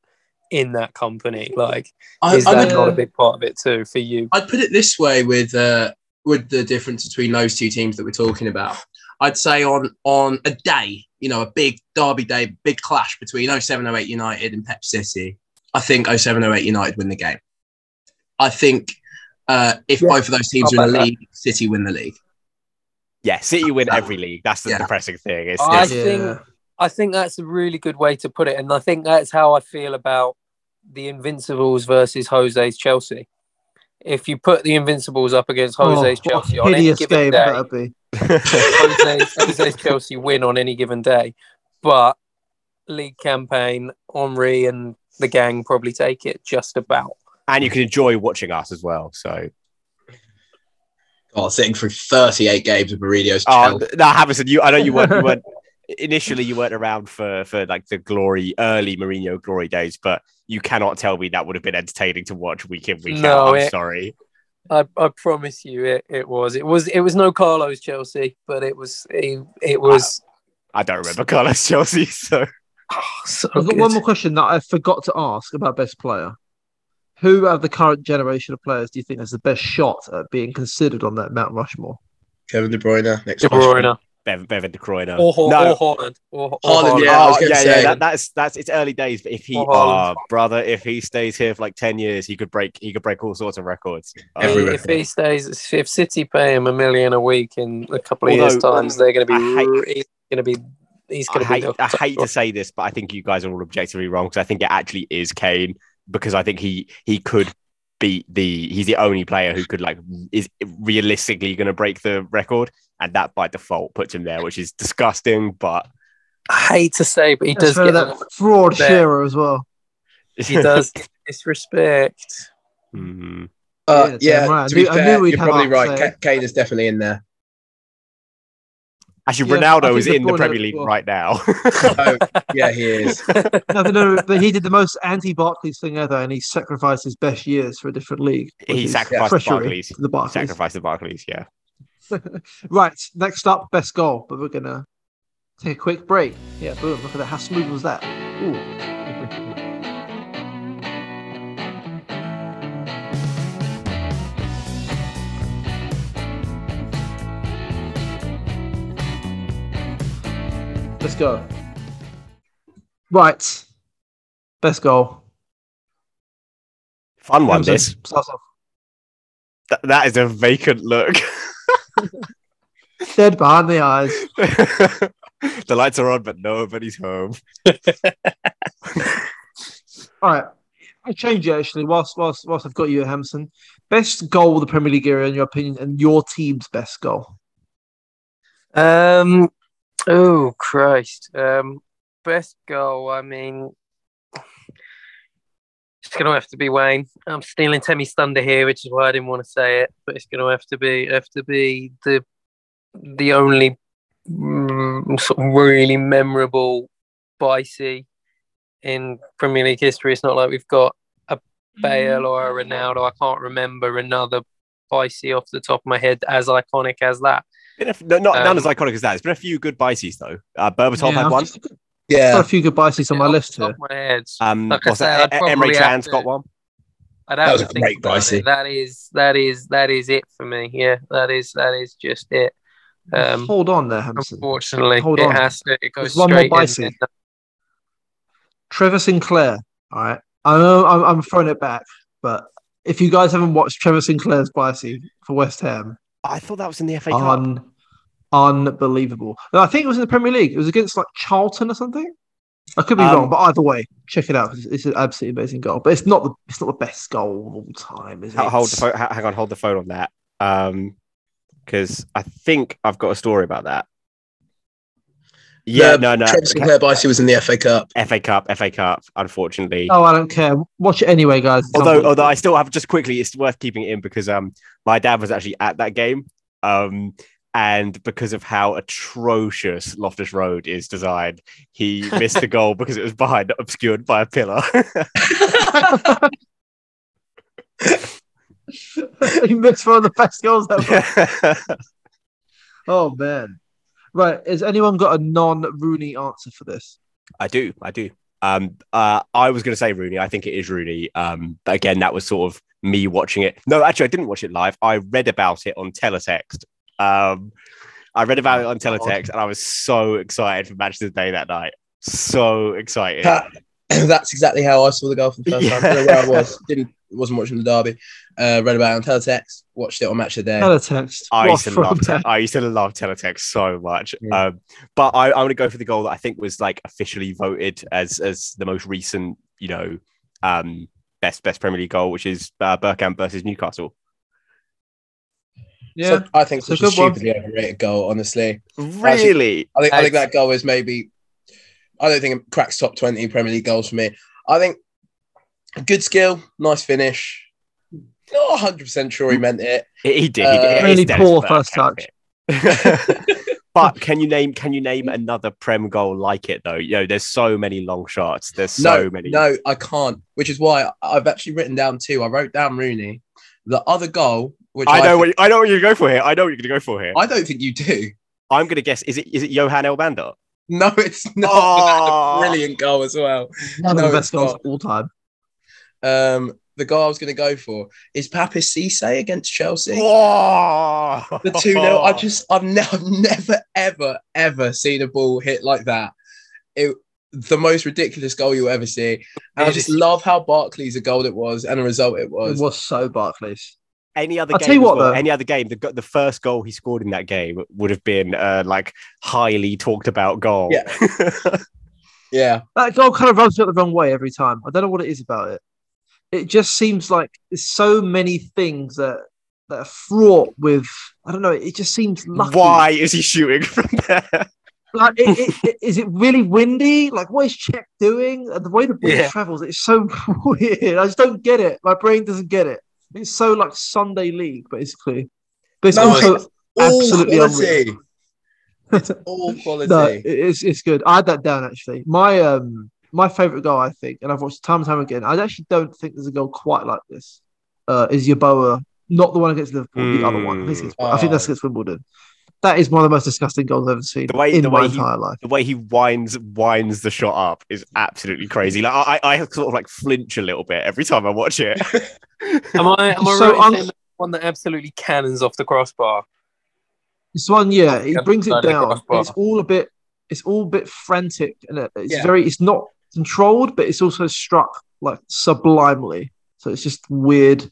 D: in that company. Like,
F: I,
D: is
F: I
D: that
F: would,
D: not a big part of it too for you?
F: I'd put it this way with uh, with the difference between those two teams that we're talking about. I'd say on on a day, you know, a big derby day, big clash between 0708 United and Pep City. I think 0708 United win the game. I think uh, if
D: Yeah,
F: both of those teams
D: I'll
F: win the
D: back that.
F: league, City win the league.
E: yeah, City win
F: Uh,
E: every league. That's the
F: yeah.
E: depressing thing. It's,
D: I
E: it's-
D: think- I think that's a really good way to put it, and I think that's how I feel about the Invincibles versus Jose's Chelsea. If you put the Invincibles up against Jose's
C: Oh,
D: Chelsea on any given
C: game
D: day,
C: be.
D: Jose's, Jose's Chelsea win on any given day, but league campaign, Henry and the gang probably take it just about.
E: and you can enjoy watching us as well. So,
F: Oh, sitting through 38 games of Mourinho's
E: oh
F: Chelsea.
E: no, Havison, you I know you weren't you weren't initially you weren't around for for like the glory early Mourinho glory days, but you cannot tell me that would have been entertaining to watch week in week
D: No,
E: out. I'm
D: it-
E: sorry.
D: I, I promise you, it, it was it was it was no Carlo's Chelsea, but it was it, it was
E: I don't remember Carlo's Chelsea, so
D: oh, so
C: I've got
D: good.
C: one more question that I forgot to ask about best player. Who out of the current generation of players do you think has the best shot at being considered on that Mount Rushmore?
F: Kevin De Bruyne. Next
D: De
F: question.
D: Bruyne
E: Bevan, Bevan De Bruyne.
D: or, Ho-
E: no,
D: or Holland or, or
F: Haaland,
D: Haaland.
F: yeah.
E: Oh, yeah,
F: say-
E: yeah. That, that's that's it's early days, but if he,
D: Or
E: oh, brother, if he stays here for like ten years, he could break he could break all sorts of records.
F: Every um,
D: He- if he stays, if City pay him a million a week in a couple of years' times, they're going to be.
E: I hate-
D: he's going to be. He's going to be.
E: hate, I hate to say this, but I think you guys are all objectively wrong because I think it actually is Kane because I think he he could beat the he's the only player who could like is realistically going to break the record, and that by default puts him there, which is disgusting. But
D: I hate to say, but he
C: That's
D: does get.
C: that fraud
D: there.
C: Shearer as well.
D: He does get disrespect.
E: Hmm.
F: Uh,
C: Yeah,
F: yeah,
C: right.
F: to
C: I
F: be
C: knew- I
F: fair,
C: knew we'd
F: you're
C: have
F: probably right.
C: say.
F: Kane is definitely in there.
E: Actually,
C: Yeah,
E: Ronaldo is in the Premier League
C: well.
E: right now.
F: Oh, yeah, he is.
C: No, no, no, but he did the most anti-Barclays thing ever, and he sacrificed his best years for a different league.
E: he
C: his
E: sacrificed the Barclays.
C: to the Barclays.
E: Sacrificed the Barclays. Yeah.
C: Right, next up, best goal, but we're gonna take a quick break. Yeah, boom! Look at that. How smooth was that? Ooh. Let's go. Right, best goal.
E: Fun one. This
C: starts.
E: Th- that is a vacant look.
C: Dead behind the eyes.
E: the lights are on, but nobody's home.
C: All right. I change it actually. Whilst whilst whilst I've got you, Hamson, best goal of the Premier League era in your opinion, and your team's best goal.
D: Um. Oh Christ. Um. Best goal. I mean, it's going to have to be Wayne. I'm stealing Temmy's thunder here, which is why I didn't want to say it. But it's going to have to be have to be the the only mm, sort of really memorable Bicey in Premier League history. It's not like we've got a Bale or a Ronaldo. I can't remember another Bicey off the top of my head as iconic as that.
E: Been a f- no, not none
D: Um,
E: as iconic as that. It's been a few good Bices though. Uh, Berbatov
C: Yeah,
E: had one.
C: I've got
F: Yeah,
C: a few good bicycles on my list
D: the
C: here.
D: of my head.
E: Um,
D: Like I
E: what's
D: say,
E: that?
D: I'd
E: E- Emre
D: probably have to-
E: got one.
D: I'd have
F: That was a great
D: about
F: Bicey.
D: That is that is that is it for me. Yeah, that is that is just it. Um,
C: Hold on there, Hamson.
D: unfortunately,
C: Hold
D: it
C: on.
D: has to. It goes
C: There's one more
D: straight in.
C: Trevor Sinclair. All right. I know I'm, I'm throwing it back, but if you guys haven't watched Trevor Sinclair's bicy for West Ham,
E: I thought that was in the FA Cup.
C: un, unbelievable. No, I think it was in the Premier League. It was against like Charlton or something. I could be
E: Um,
C: wrong, but either way, check it out. It's, it's an absolutely amazing goal. But it's not the it's not the best goal of all time, is it?
E: Hold the phone. Hang on, hold the phone on that. Um, because I think I've got a story about that. Yeah,
F: The
E: no, no.
F: Trent Sinclair Bicey was in the FA Cup.
E: FA Cup, FA Cup. Unfortunately,
C: Oh, I don't care. Watch it anyway, guys. It's
E: although although I still have just quickly, it's worth keeping it in because um my dad was actually at that game. Um and because of how atrocious Loftus Road is designed, he missed the goal because it was behind obscured by a pillar.
C: he missed one of the best goals ever. Oh man. Right. Has anyone got a non-Rooney answer for this?
E: I do, I do. Um, uh, I was going to say Rooney. I think it is Rooney. Um, but again, that was sort of me watching it. No, actually, I didn't watch it live. I read about it on teletext. Um, I read about it on teletext, and I was so excited for Match of the Day that night. So excited.
F: Pat, that's exactly how I saw the goal for the first time. I where I was. Didn't wasn't watching the derby. Uh, read about it on teletext. Watched it on Match of the Day.
C: Teletext.
E: I used to love. Te- I used to love teletext so much.
F: Yeah.
E: Um, but I, I'm going to go for the goal that I think was like officially voted as as the most recent, you know, um, best best Premier League goal, which is uh, Bergkamp versus Newcastle.
C: Yeah.
F: So I think
C: It's a
F: a
C: good one.
F: stupidly overrated goal. Honestly,
E: Really?
F: I think I think
D: Nice.
F: that goal is maybe. I don't think it cracks top twenty Premier League goals for me. I think good skill, nice finish. Not 100 percent sure he meant it.
E: He he did.
F: Uh,
E: he did.
C: Really poor first touch.
E: but can you name can you name another Prem goal like it though? You know, there's so many long shots. There's so
F: no,
E: many.
F: no, I can't. Which is why I've actually written down two. I wrote down Rooney. The other goal, which
E: I
F: I,
E: know
F: think-
E: what I know what you're going for here. I know what you're going to go for here.
F: I don't think you do.
E: I'm going to guess. Is it is it Johan Elmander?
F: No, it's not.
E: Oh.
F: A brilliant goal as well.
C: One
F: No,
C: of the best goals of all time.
F: Um, the guy I was going to go for is Papiss Cisse against Chelsea.
E: Oh.
F: The 2 0. I just, I've, ne- I've never, ever, ever seen a ball hit like that. It, the most ridiculous goal you'll ever see. And I just love how Barclays a goal it was and a result it was.
C: It was so Barclays.
E: any other
C: I'll
E: game.
C: tell you what,
E: well,
C: though.
E: any other game, the, the first goal he scored in that game would have been uh, like highly talked about goal.
F: Yeah. Yeah.
C: That goal kind of rubs me up the wrong way every time. I don't know what it is about it. It just seems like there's so many things that that are fraught with. I don't know. It just seems lucky.
E: Why is he shooting from there?
C: Like, it, it, it, is it really windy? Like, what is Cech doing? And the way the ball
D: Yeah.
C: travels, it's so weird. I just don't get it. My brain doesn't get it. It's so like Sunday league, basically. But it's
F: No,
C: also
F: it's all
C: absolutely
F: quality.
C: unreal.
F: All quality.
C: No, it- it's it's good. I had that down actually. My um my favorite goal, I think, and I've watched time and time again. I actually don't think there's a goal quite like this. Uh, is Yeboah not the one against Liverpool? The other one. I think, it's, I think that's
F: Oh.
C: against Wimbledon. That is one of the most disgusting goals I've ever seen
E: The way-
C: in
E: the
C: my
E: way he-
C: entire life.
E: The way he winds winds the shot up is absolutely crazy. Like I, I sort of like flinch a little bit every time I watch it.
D: Am I am I
C: So
D: right
C: un-
D: the one that absolutely cannons off the crossbar?
C: This one, yeah, he brings it down. It's all a bit, it's all a bit frantic, and it's
F: Yeah.
C: very, it's not controlled, but it's also struck like sublimely. So it's just weird,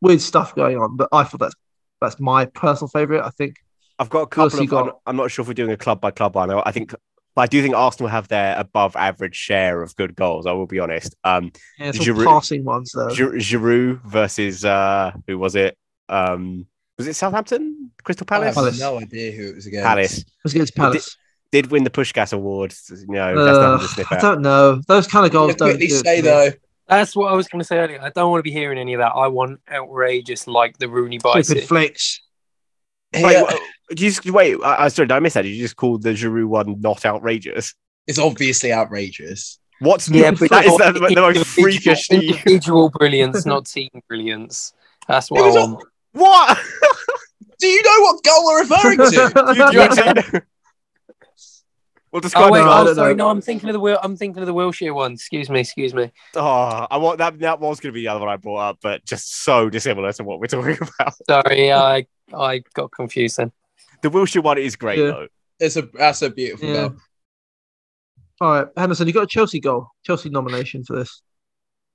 C: weird stuff going on. But I thought that's that's my personal favorite. I think.
E: I've got a couple of. I'm,
C: got?
E: I'm not sure if we're doing a club by club one. I think, but I do think Arsenal have their above average share of good goals. I will be honest. Um,
C: Yeah,
E: Giroud-
C: passing ones though.
E: Gir- Giroud versus uh, who was it? Um, was it Southampton? Crystal Palace?
F: I have
C: Palace.
F: no idea who it was against.
E: Palace
C: was against Palace.
E: Did win the Puskas Award. You know,
C: Uh,
E: nothing
C: I don't know. Those kind of goals don't
F: quickly
C: do
F: say though,
D: That's what I was going to say earlier. I don't want to be hearing any of that. I want outrageous like the Rooney
C: Stupid
D: bicycle.
C: flicks.
E: Wait,
F: here-
E: wha- you just wait? I, I sorry, did I miss that? Did you just call the Giroud one not outrageous?
F: it's obviously outrageous.
E: What's
D: Yeah, but
E: that is
D: not
E: the, the most
D: individual-
E: freakish.
D: individual brilliance, not team brilliance. That's what
F: It was
D: I
F: all-
D: want.
E: What?
F: Do you know what goal we're referring to?
E: you, you actually know? Well, describe
D: Oh wait,
E: the
C: no,
D: oh
C: don't
D: sorry,
C: know.
D: no, I'm thinking of the Wil- I'm thinking of the Wilshere one. Excuse me, excuse me.
E: Oh, I want that. That was going to be the other one I brought up, but just so dissimilar to what we're talking about.
D: Sorry, I I got confused then.
E: The Wilshere one is great
C: Yeah.
E: though.
F: It's a that's a beautiful
C: Yeah.
F: goal.
C: All right, Henderson, you got a Chelsea goal, Chelsea nomination for this.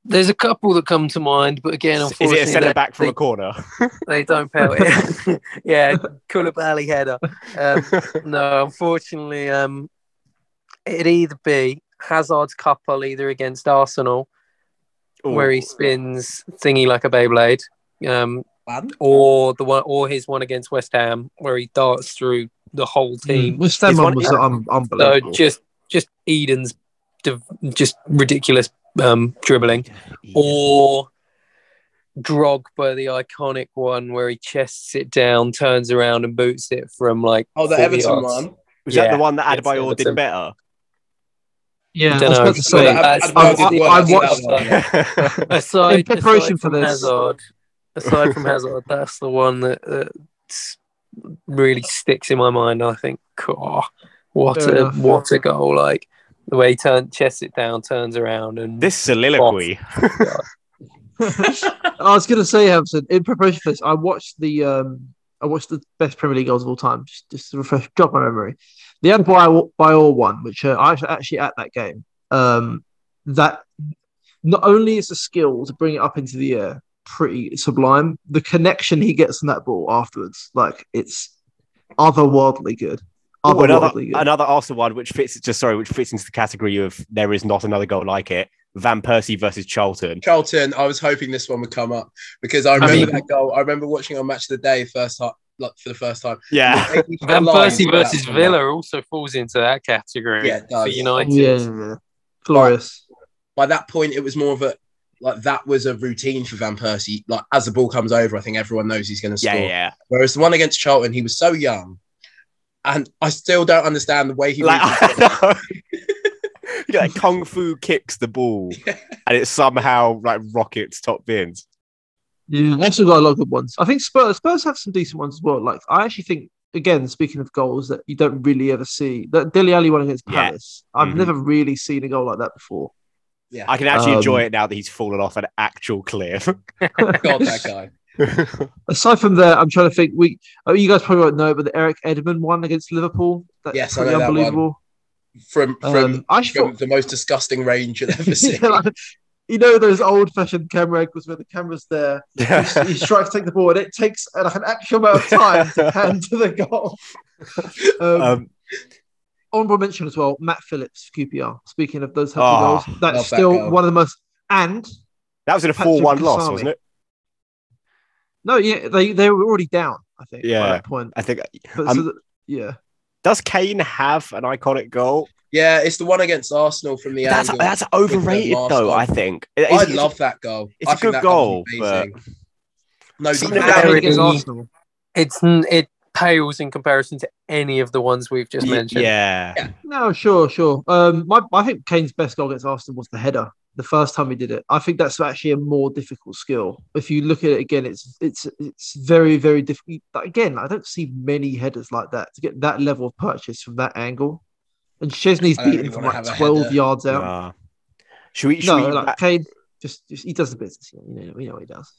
D: There's a couple that come to mind, but again,
E: Is it a
D: unfortunately,
E: centre
D: they-
E: back from
D: they,
E: a corner?
D: they don't pale it.
E: Is it a centre back from
D: they-
E: a corner?
D: They don't pale it. yeah, Koulibaly header. Um, no, unfortunately, um, it'd either be Hazard's couple either against Arsenal, where he spins thingy like a Beyblade, um,
F: Man.
D: or the one, or his one against West Ham, where he darts through the whole team.
C: Mm, West Ham one
E: one-
C: was
E: is-
C: un-
D: So just just Eden's div- just ridiculous um, dribbling, or Drogba, the iconic one where he chests it down, turns around and boots it from like
F: Oh, the
D: 40
F: Everton
D: yards.
F: one.
E: Was that the one that
D: against
E: Adebayor did better?
C: Yeah, I was about to say.
F: Well,
D: That's-
F: Adebayor
C: I-
F: did
C: I-
F: well,
C: I
F: that's that
C: watched-
D: aside,
C: In preparation
D: aside
C: for
D: from
C: this-
D: Hazard, aside from Hazard, that's the one that, that really sticks in my mind. I think, oh, what
C: Fair
D: a
C: enough.
D: what a goal! Like the way he turn chests it down, turns around, and
E: This soliloquy.
C: I was going to say, Hampson, in preparation for this, I watched the um, I watched the best Premier League goals of all time, just, just to refresh, jog my memory. The by all one, which uh, I was actually at that game, um, that not only is the skill to bring it up into the air pretty sublime, the connection he gets on that ball afterwards, like it's otherworldly good.
E: Ooh, another
C: Otherworldly good.
E: another Arsenal one, which fits just sorry, which fits into the category of there is not another goal like it. Van Persie versus Charlton.
F: Charlton, I was hoping this one would come up because I remember
D: mean-
F: that goal. I remember watching on Match of the Day first time, like for the first time.
E: Yeah.
D: Van
F: Lines
D: Persie
F: for that
D: versus. Villa also falls into that category
F: Yeah, it
D: for
F: does.
D: United.
C: yeah, yeah, yeah. glorious.
F: By that point, it was more of a like that was a routine for Van Persie. Like as the ball comes over, I think everyone knows he's going to
E: Yeah,
F: score.
E: yeah.
F: Whereas the one against Charlton, he was so young, and I still don't understand the way he.
E: Like, I you know, like kung fu kicks the ball and it somehow like rockets top bins.
C: Yeah, they've still got a lot of good ones. I think Spurs Spurs have some decent ones as well. Like I actually think, again, speaking of goals that you don't really ever see, that Dele Alli one against
E: Yeah.
C: Palace. I've
E: Mhm.
C: never really seen a goal like that before.
F: yeah,
E: I can actually
C: Um,
E: enjoy it now that he's fallen off an actual cliff.
F: God, that guy.
C: Aside from that, I'm trying to think. We, oh, you guys probably won't know, but the Eric Edman one against Liverpool. That's
F: Yes, I
C: pretty
F: know that one.
C: unbelievable.
F: From from,
C: Um, I actually
F: from
C: thought,
F: the most disgusting range you've ever seen.
C: Yeah, like, you know, those old-fashioned camera angles where the camera's there. He, he tries to take the ball, and it takes uh, like an actual amount of time to hand to the goal. Um,
E: um,
C: honorable mention as well, Matt Phillips QPR. Speaking of those types
E: Oh,
C: goals, that's
F: that
C: still
F: goal.
C: one of the most. And
E: that was in a 4 1 loss, wasn't it?
C: no, yeah, they they were already down. I think
E: Yeah.
C: by that point.
E: I think.
C: But
E: Um,
C: so that, yeah,
E: Does Kane have an iconic goal?
F: Yeah, it's the one against Arsenal from the
E: That's,
F: angle.
E: that's overrated, though,
F: on.
E: I think.
F: I
E: It's- it's-
F: love that goal.
E: it's
F: I
E: a good goal,
F: was amazing. No,
E: Something
F: the
E: about
C: Kane
D: it
C: Arsenal.
D: It's it pales in comparison to any of the ones we've just
E: y-
D: mentioned.
E: Yeah.
C: No, sure, sure. Um, my I think Kane's best goal against Arsenal was the header. The first time he did it, I think that's actually a more difficult skill. If you look at it again, it's it's it's very very difficult. Again, I don't see many headers like that to get that level of purchase from that angle. And Szczesny's
F: I
C: beaten from like twelve
F: header.
C: yards out.
E: Uh, should we, should
C: no,
E: we
C: like Kane, just, just he does the business. You know, we know what he does.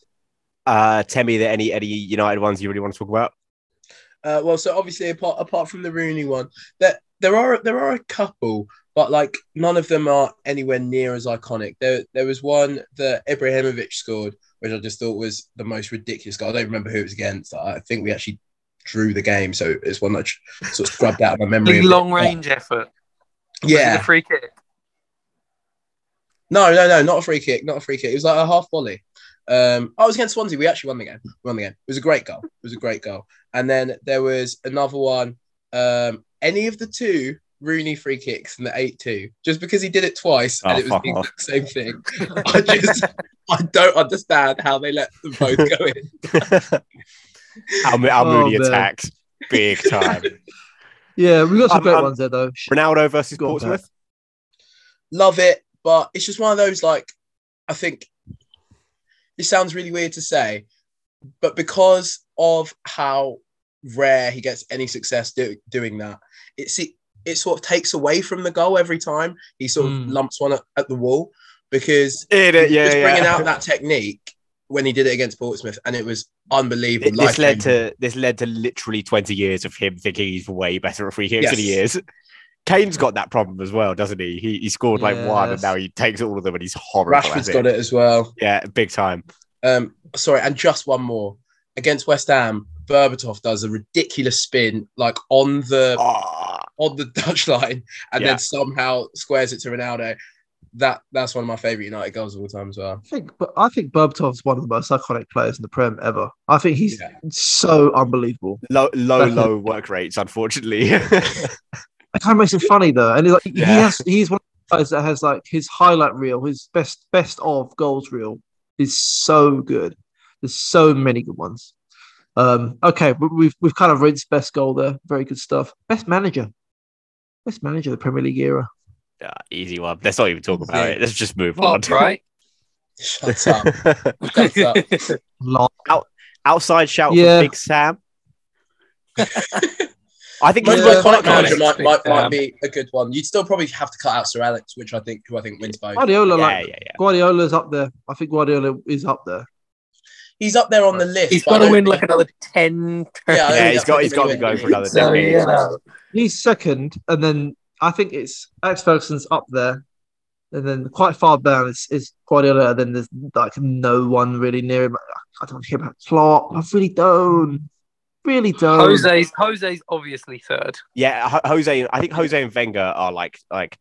E: uh, tell me that any, any United ones you really want to talk about?
F: Uh, well, so obviously, apart apart from the Rooney one, there there are there are a couple, but like none of them are anywhere near as iconic. There there was one that Ibrahimovic scored, which I just thought was the most ridiculous goal. I don't remember who it was against. I think we actually drew the game, so it's one that sort of scrubbed out of my memory.
D: Big long range effort. Was it
F: Yeah.
D: the free kick.
F: No, no, no, not a free kick, not a free kick. It was like a half volley. Um, I was against Swansea. We actually won the game. We won the game. It was a great goal. It was a great goal. And then there was another one. Um, any of the two Rooney free kicks in the eight-two, just because he did it twice
E: Oh,
F: and it was the
E: off.
F: same thing. I just, I don't understand how they let them both go in.
E: Our, our
C: Oh,
E: Mooney
C: man.
E: attacked big time.
C: Yeah, we got some
E: Um,
C: great
E: um,
C: ones there though.
E: Ronaldo versus
C: Go on,
E: Portsmouth.
F: Love it, but it's just one of those like, I think this sounds really weird to say, but because of how rare he gets any success do, doing that, it's it, it sort of takes away from the goal every time he sort of
C: Mm.
F: lumps one at, at the wall because
E: In it, yeah,
F: just
E: yeah.
F: bringing out that technique when he did it against Portsmouth, and it was unbelievable.
E: this led
F: life-changing.
E: to this led to literally 20 years of him thinking he's way better at free kicks than he
F: Yes.
E: is. Kane's got that problem as well, doesn't he? He, he scored like one, and now he takes all of them, and he's horrible.
F: Rashford's
E: at
F: got it as well.
E: Yeah, big time.
F: Um, sorry, and just one more against West Ham. Berbatov does a ridiculous spin, like on the
E: Oh,
F: on the Dutch line, and
E: Yeah.
F: then somehow squares it to Ronaldo. That that's one of my favorite United goals of all time as well.
C: I think, but I think Berbatov's one of the most iconic players in the Prem ever. I think he's
F: Yeah.
C: so unbelievable.
E: low, low, low work rates, unfortunately.
C: It kind of makes him funny though, and he's like, he has he's one of the guys that has like his highlight reel, his best best of goals reel is so good. There's so many good ones. Um, okay, we- we've we've kind of rinsed best goal there. Very good stuff. Best manager, best manager of the Premier League era.
E: Yeah, easy one. Let's not even talk about it. Let's just move on.
D: Right?
F: Shut up. Shut up.
C: Lot.
E: Outside shout
C: Yeah.
E: for Big Sam. I think
F: Most
E: he's
C: Yeah.
F: iconic
E: iconic.
F: manager might, might, might be a good one. You'd still probably have to cut out Sir Alex, which I think who I think wins both.
C: Guardiola,
E: Yeah,
C: like
E: yeah, yeah.
C: Guardiola's up there. I think Guardiola is up there.
F: He's up there on the list.
D: He's got to win like another 10.
F: Yeah, I
E: Yeah,
F: think
E: he's
F: that's
E: got he's got to be
F: really
E: going for
F: winning.
E: another
D: So,
E: decade.
D: you know,
C: He's second, and then I think it's Alex Ferguson's up there, and then quite far down is, is Guardiola. And then there's like no one really near him. I don't care about Klopp. I really don't, really don't.
D: Jose's, Jose's obviously third.
E: Yeah, Jose. I think Jose and Wenger are like like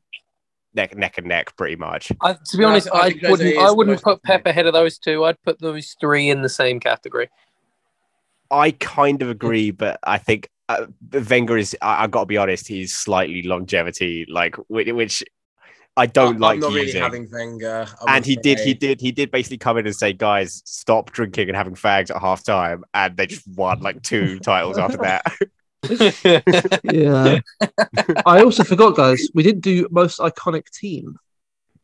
E: neck neck and neck pretty much.
D: I, to be
F: No,
D: honest,
F: I
D: I wouldn't. I wouldn't put. Pep ahead of those two. I'd put those three in the same category.
E: I kind of agree, but I think uh, Wenger is. I, I got to be honest, he's slightly longevity, like which, which I don't
F: I'm
E: like
F: not really having Wenger.
E: And he did, he did, he did basically come in and say, "Guys, stop drinking and having fags at half time," and they just won like two titles after that.
C: yeah. I also forgot, guys. We didn't do most iconic team.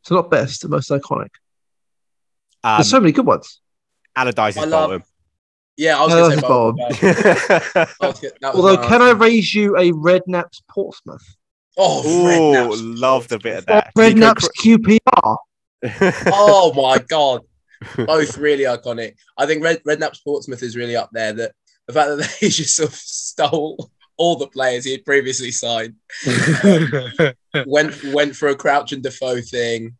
C: So not best, the most iconic.
E: Um,
C: There's so many good ones.
E: Allardyce
F: I
E: is
F: love-
E: bottom.
F: Yeah, I was going to say
C: that's
F: Bolton. but that was good. That was
C: Although,
F: my
C: can I raise you a Redknapp's Portsmouth?
F: Oh,
E: Oh,
F: Redknapp's
E: loved a bit of that.
C: Redknapp's QPR.
F: oh my god, both really iconic. I think Red Redknapp Portsmouth is really up there. That the fact that they just sort of stole all the players he had previously signed, went went for a Crouch and Defoe thing.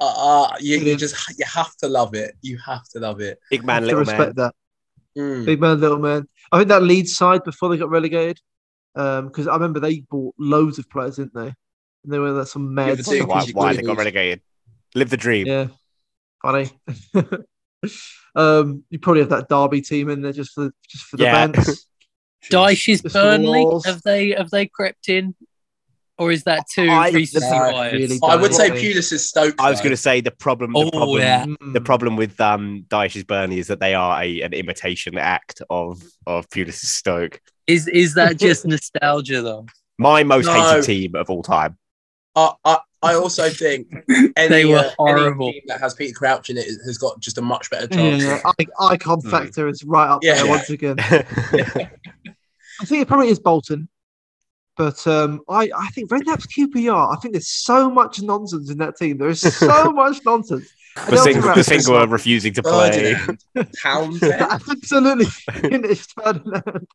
F: Uh, uh you, you just you have to love it. You have to love it.
E: Big man, little
C: respect
E: man.
C: that.
F: Mm.
C: Big man, little man. I think that lead side before they got relegated, because I remember they bought loads of players, didn't they? And they were like some
F: Yeah,
C: mad.
F: but
E: why, why they got relegated? Live the dream.
C: Yeah, funny. um, you probably have that Derby team in there just for just for the
E: Yeah.
C: bands.
D: Dyche's
C: Just for the
D: Burnley. Have they have they crept in, or is that too
E: I-
D: recently
F: No,
D: wired?
C: really
F: I would say
C: Don't?
F: Pulis is Stoke.
E: I was going to say the problem. The
D: Oh,
E: problem,
D: yeah.
E: The problem with um Dyche's Burnley is that they are a an imitation act of of Pulis Stoke.
D: Is is that just nostalgia though?
E: My most
F: No.
E: hated team of all time.
F: I, I, I also think any,
D: They were
F: uh, any team that has Peter Crouch in it has got just a much better chance.
C: Yeah, I- icon
E: Mm.
C: factor is right up
F: Yeah.
C: there once again. I think it probably is Bolton, but um, I I think Redknapp's QPR. I think there's so much nonsense in that team. There is so much nonsense. And they'll
E: Bosingwa,
C: come out with
E: Bosingwa
C: some-
E: refusing to play.
F: Ferdinand, Townsend.
C: Absolutely finished Ferdinand.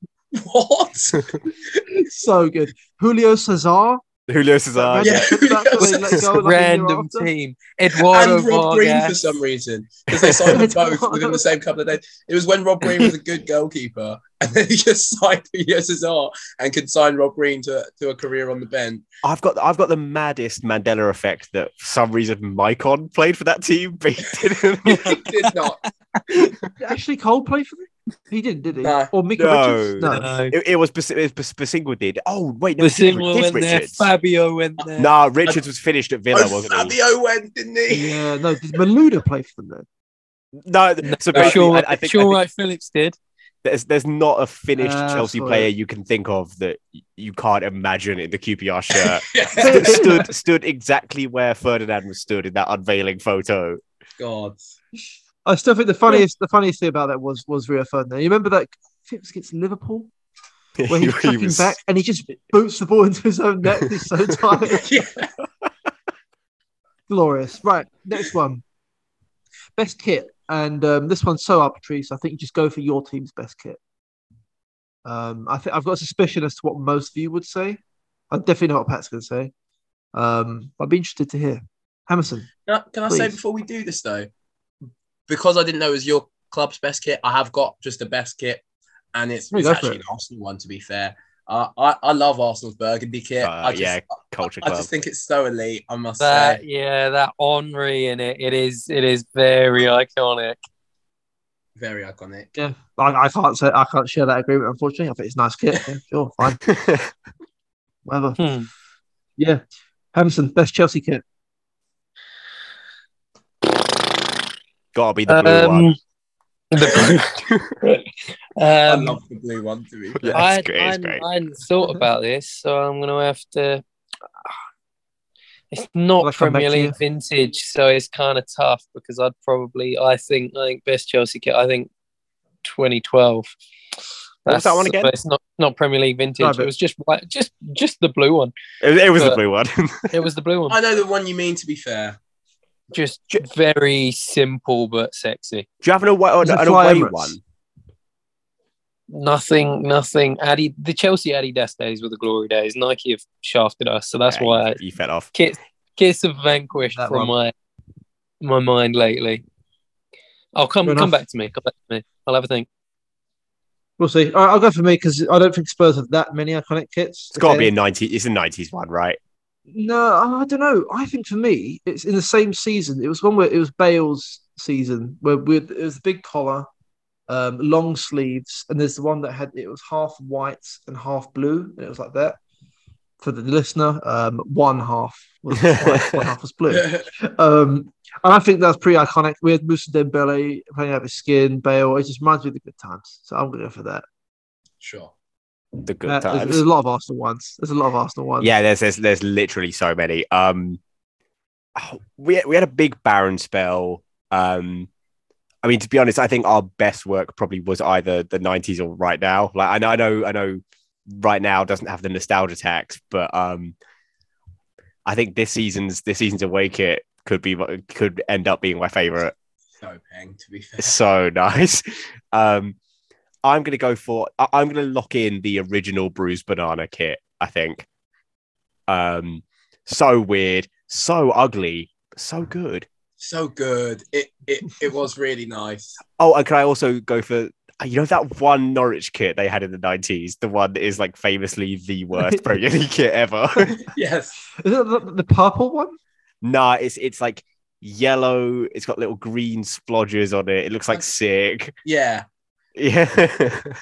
F: what?
C: so good. Julio Cesar.
E: Julio Cesar.
F: Yeah,
C: That's
F: Julio
C: what they let
F: Cesar.
C: go like
D: Random team. Eduardo
F: and Rob Green for some reason because they signed them both within the same couple of days. It was when Rob Green was a good goalkeeper, and then he just signed Julio Cesar and could sign Rob Green to, to a career on the bench.
E: I've got I've got the maddest Mandela effect that for some reason Mycon played for that team, but he didn't.
F: he did not.
C: Did Ashley Cole play for them? He didn't, did he?
F: No.
C: Or Micah
E: No.
C: Richards? No.
D: No.
E: it, it was Bas- it was Bas- Bosingwa did. Oh wait, no,
D: The
E: did,
D: single
E: did
D: went there. Fabio went there.
E: No, Richards was finished at Villa,
F: Oh,
E: wasn't he?
F: Fabio went, didn't he?
C: Yeah, no. Did Malouda play for them then?
E: No, so basically,
D: Shaun,
E: I, I think, I
D: Shaun
E: think
D: Wright Phillips did.
E: There's there's not a finished
C: Ah,
E: Chelsea
C: sorry.
E: player you can think of that you can't imagine in the QPR shirt.
F: Yeah.
E: stood, stood stood exactly where Ferdinand was stood in that unveiling photo.
F: God.
C: I still think the funniest the funniest thing about that was was Rio Ferdinand. You remember that I think it was against Liverpool where he's
E: He was-
C: back and he just boots the ball into his own net. He's so tired.
F: Yeah.
C: Glorious. Right, next one. Best kit, and um, this one's so arbitrary, so I think you just go for your team's best kit. Um, I think I've got a suspicion as to what most of you would say. I definitely know what Pat's going to say. Um, I'd be interested to hear. Hammerson,
F: Can I, can I say before we do this though, because I didn't know it was your club's best kit, I have got just the best kit, and it's, it's actually
C: it.
F: an Arsenal one. To be fair, uh, I I love Arsenal's burgundy kit.
E: Uh,
F: I just,
E: yeah, Culture
F: I
E: club.
F: just think it's so elite. I must
D: That
F: say,
D: yeah, that Henry in it. It is it is very iconic.
F: very iconic.
C: yeah, I, I can't say I can't share that agreement. Unfortunately, I think it's a nice kit. Yeah, sure, fine, whatever.
D: Hmm.
C: Yeah, Hammerson, best Chelsea kit.
E: Gotta be the blue one.
D: The-
F: I
D: um,
F: love the blue one. To be fair.
E: Yeah.
D: I,
E: It's great, it's
D: I,
E: great.
D: I hadn't thought about this, so I'm going to have to. It's not
C: Will I come back
D: Premier? League vintage, so it's kind of tough because I'd probably, I think, I think best Chelsea kit. I think 2012.
E: What was that one
D: That's-
E: again?
D: but It's not not Premier League vintage.
C: No,
D: it was just white, just just the blue one.
E: It, it was the blue one.
D: It was the blue one.
F: I know the one you mean. To be fair,
D: Just very simple but sexy.
E: Do you have an away,
C: Was it
E: an away one?
D: Nothing, nothing. Adi, the Chelsea Adidas days were the glory days. Nike have shafted us, so that's
E: Yeah,
D: why
E: you, you fell off.
D: kits kits have vanquished
C: That
D: from
C: one.
D: my my mind lately. I'll come
C: Fair
D: come
C: enough.
D: back to me. Come back to me. I'll have a think.
C: We'll see. All right, I'll go for me because I don't think Spurs have that many iconic kits.
E: It's got to be a 90. It's a 90s one, right?
C: No, I don't know. I think for me, it's in the same season. It was one where it was Bale's season where we it was the big collar, um, long sleeves, and there's the one that had it was half white and half blue, and it was like that. For the listener, um, one half was white, one half was blue. Um, and I think that's pretty iconic. We had Moussa Dembele playing out of his skin, Bale. It just reminds me of the good times. So I'm going to go for that.
F: sure.
E: The good
C: Uh, there's,
E: times.
C: there's a lot of Arsenal ones. There's a lot of Arsenal ones.
E: Yeah, there's, there's there's literally so many. Um, we we had a big barren spell. Um, I mean, to be honest, I think our best work probably was either the '90s or right now. Like I know, I know, I know, right now doesn't have the nostalgia tax, but um, I think this season's this season's away kit could be could end up being my favorite.
F: So peng. To be fair,
E: so nice. Um, I'm gonna go for. I- I'm gonna lock in the original bruised banana kit. I think. Um, so weird, so ugly, so good.
F: so good. It it it was really nice.
E: Oh, and can I also go for? You know that one Norwich kit they had in the '90s, the one that is like famously the worst Premier League kit ever.
F: yes.
C: Is it the, the purple one?
E: nah, it's it's like yellow. It's got little green splodges on it. It looks like sick.
F: Yeah.
E: Yeah.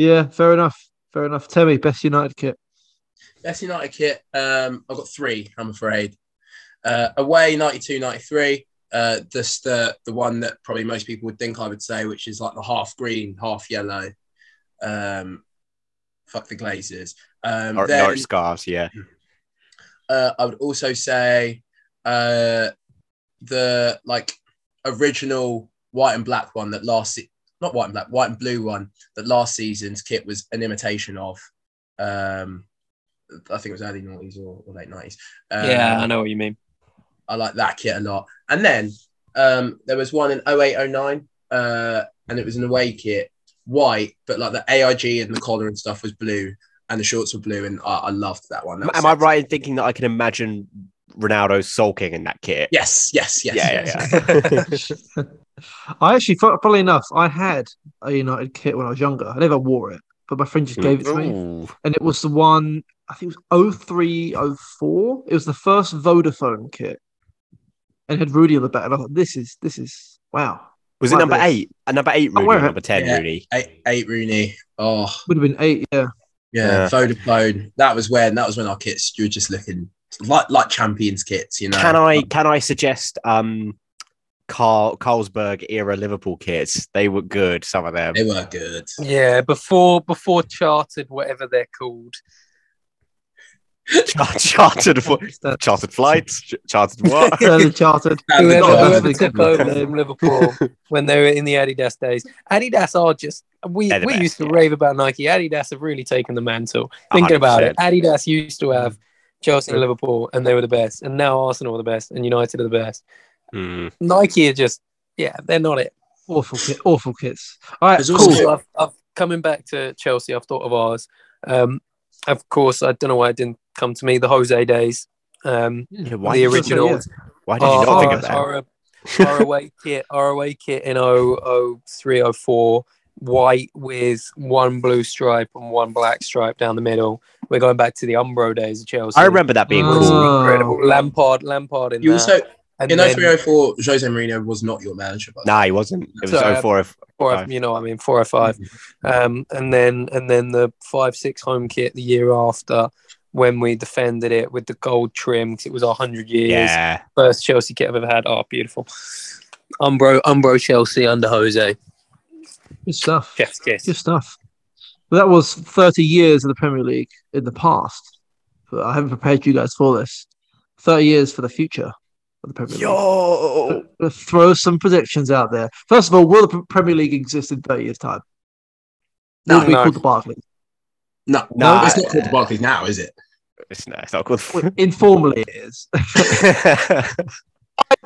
C: Yeah, fair enough. Fair enough. Tell me, best United kit.
F: Best United kit. Um, I've got three. I'm afraid. Uh, away 92, 93. Uh, just the the one that probably most people would think I would say, which is like the half green, half yellow. Um, fuck the Glazers. Um,
E: Nor-
F: then,
E: Norwich scarves, yeah.
F: uh, I would also say uh, the like original white and black one that last se- not white and black, white and blue one that last season's kit was an imitation of. Um, I think it was early noughties or, or late nineties. Um,
D: yeah, I know what you mean.
F: I like that kit a lot. And then um, there was one in 0809, uh, and it was an away kit, white, but like the AIG and the collar and stuff was blue, and the shorts were blue, and I, I loved that one. That
E: Am,
F: was
E: I right in thinking that I can imagine Ronaldo sulking in that kit?
F: Yes, yes, yes.
E: Yeah,
F: yes.
E: yeah,
C: I actually, fu- funnily enough, I had a United kit when I was younger. I never wore it, but my friend just gave it to me.
E: Ooh.
C: And it was the one, I think it was 03, 04. It was the first Vodafone kit. And it had Rudy on the back. And I thought, this is, this is, wow.
E: Was it number
C: this.
E: eight? A number eight
C: I'll
E: Rooney,
C: wear
E: or
C: it.
E: number ten
F: Yeah.
E: Rooney.
F: Eight, eight Rooney. Oh,
C: Would have been eight, yeah.
F: yeah,
E: Yeah.
F: Vodafone. That was when that was when our kits were just looking like like champions kits, you know.
E: Can I can I suggest um Carl Carlsberg era Liverpool kits? They were good, some of them.
F: They were good.
D: Yeah, before before chartered, whatever they're called.
E: Char- chartered fo-
C: That's- uh,
E: chartered flights, ch- chartered what?
C: Standard chartered.
F: And the
D: Whoever,
C: not
F: goals.
C: bad.
D: whoever
C: That's
D: took over from Liverpool when they were in the Adidas days. Adidas are just we
E: They're
D: we used to
E: yeah.
D: rave about Nike. Adidas have really taken the mantle. Thinking about it, Adidas used to have Chelsea and Liverpool, and they were the best, and now Arsenal are the best, and United are the best.
E: Hmm.
D: Nike are just yeah, they're not it.
C: Awful kit, awful kits. All right,
F: There's
C: cool.
F: also-
D: Also, I've, I've coming back to Chelsea. I've thought of ours. Um, of course, I don't know why it didn't come to me. The Jose days, um,
E: Yeah, why
D: the
E: did you-
D: original.
C: yeah.
E: Why did you
D: our,
E: not think
D: our,
E: of that?
D: our, our away kit, our away kit in 003, 04, white with one blue stripe and one black stripe down the middle. We're going back to the Umbro days of Chelsea.
E: I remember that being
C: Oh.
E: cool.
D: incredible. Lampard, Lampard in
F: You
D: that.
F: also
D: and
F: in
D: then-
F: 0304, Jose Mourinho was not your manager. By the
E: Nah, he wasn't. It was
D: So, uh,
E: 04.
D: four,
E: Five.
D: you know, what I mean, four or five, um, and then and then the five six home kit the year after when we defended it with the gold trim 'cause it was our hundred years
E: Yeah.
D: first Chelsea kit I've ever had. Oh, beautiful! Umbro, Umbro Chelsea under Jose.
C: Good stuff.
D: Chef's kiss.
C: Good stuff. But that was 30 years of the Premier League in the past. But I haven't prepared you guys for this. 30 years for the future of the Premier League.
E: Yo.
C: Throw some predictions out there. First of all, will the Premier League exist in 30 years' time? Will
F: No,
C: it be
D: no.
C: called the Barclays?
F: No,
E: No,
F: it's not called the Barclays now, is it?
E: It's, no, it's not good.
C: Well, informally, it is.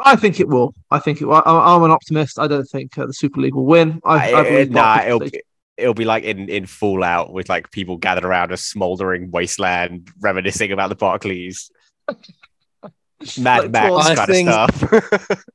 C: I think it will. I think it will. I, I'm an optimist. I don't think uh, the Super League will win. I, I
E: I-
C: believe
E: nah, it'll
C: will
E: be, it'll be like in, in Fallout with like people gathered around a smoldering wasteland reminiscing about the Barclays. Mad
C: Like
E: Max
C: Twas.
D: I
E: kind
D: think-
E: of stuff.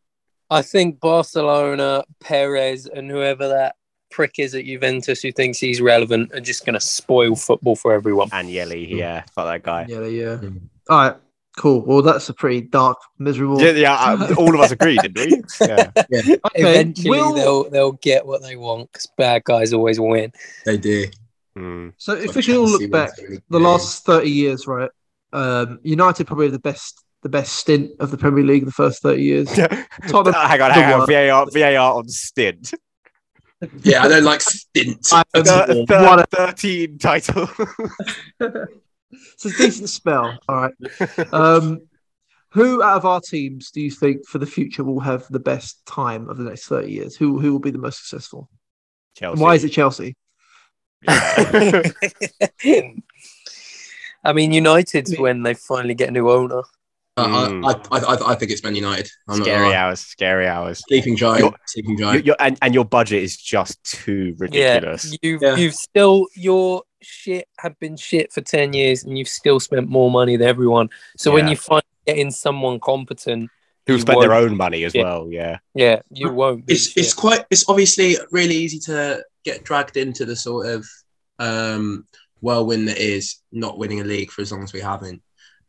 D: I think Barcelona, Perez, and whoever that prick is at Juventus who thinks he's relevant are just going to spoil football for everyone.
E: Agnelli, yeah, fuck that guy.
C: Yeah, yeah.
F: Mm.
C: All right, cool. Well, that's a pretty dark, miserable.
E: Yeah, yeah uh, all of us agreed, didn't we? Yeah.
C: Okay,
D: Eventually,
C: will-
D: they'll they'll get what they want because bad guys always win.
F: They do.
E: Hmm.
C: So if we can all look back,
F: wins
C: the last 30 years, right? Um, United probably have the best the best stint of the Premier League in the first 30 years. Tottenham,
E: hang on, hang on. VAR, VAR on stint.
F: Yeah, I don't like stint.
C: I-
F: at
C: Thir-
F: all.
E: Thir-
C: What a-
E: 13 title.
C: it's a decent spell. All right. Um, who out of our teams do you think for the future will have the best time of the next 30 years? Who who will be the most successful?
E: Chelsea.
C: And why is it Chelsea?
D: I mean, United when they finally get a new owner.
E: Mm.
F: Uh, I, I, I, I think it's Man United. I'm
E: scary hours, scary hours.
F: Sleeping giant.
E: You're-
F: sleeping
E: You,
F: giant.
E: you're, and, and your budget is just too ridiculous.
D: Yeah, you've
F: Yeah.
D: you've still your shit have been shit for ten years, and you've still spent more money than everyone. So when you find getting someone competent,
E: Who
D: you
E: spent their own money as
D: Yeah.
E: well, yeah.
D: Yeah, you won't.
F: it's
D: shit.
F: it's quite it's obviously really easy to get dragged into the sort of um whirlwind that is not winning a league for as long as we haven't.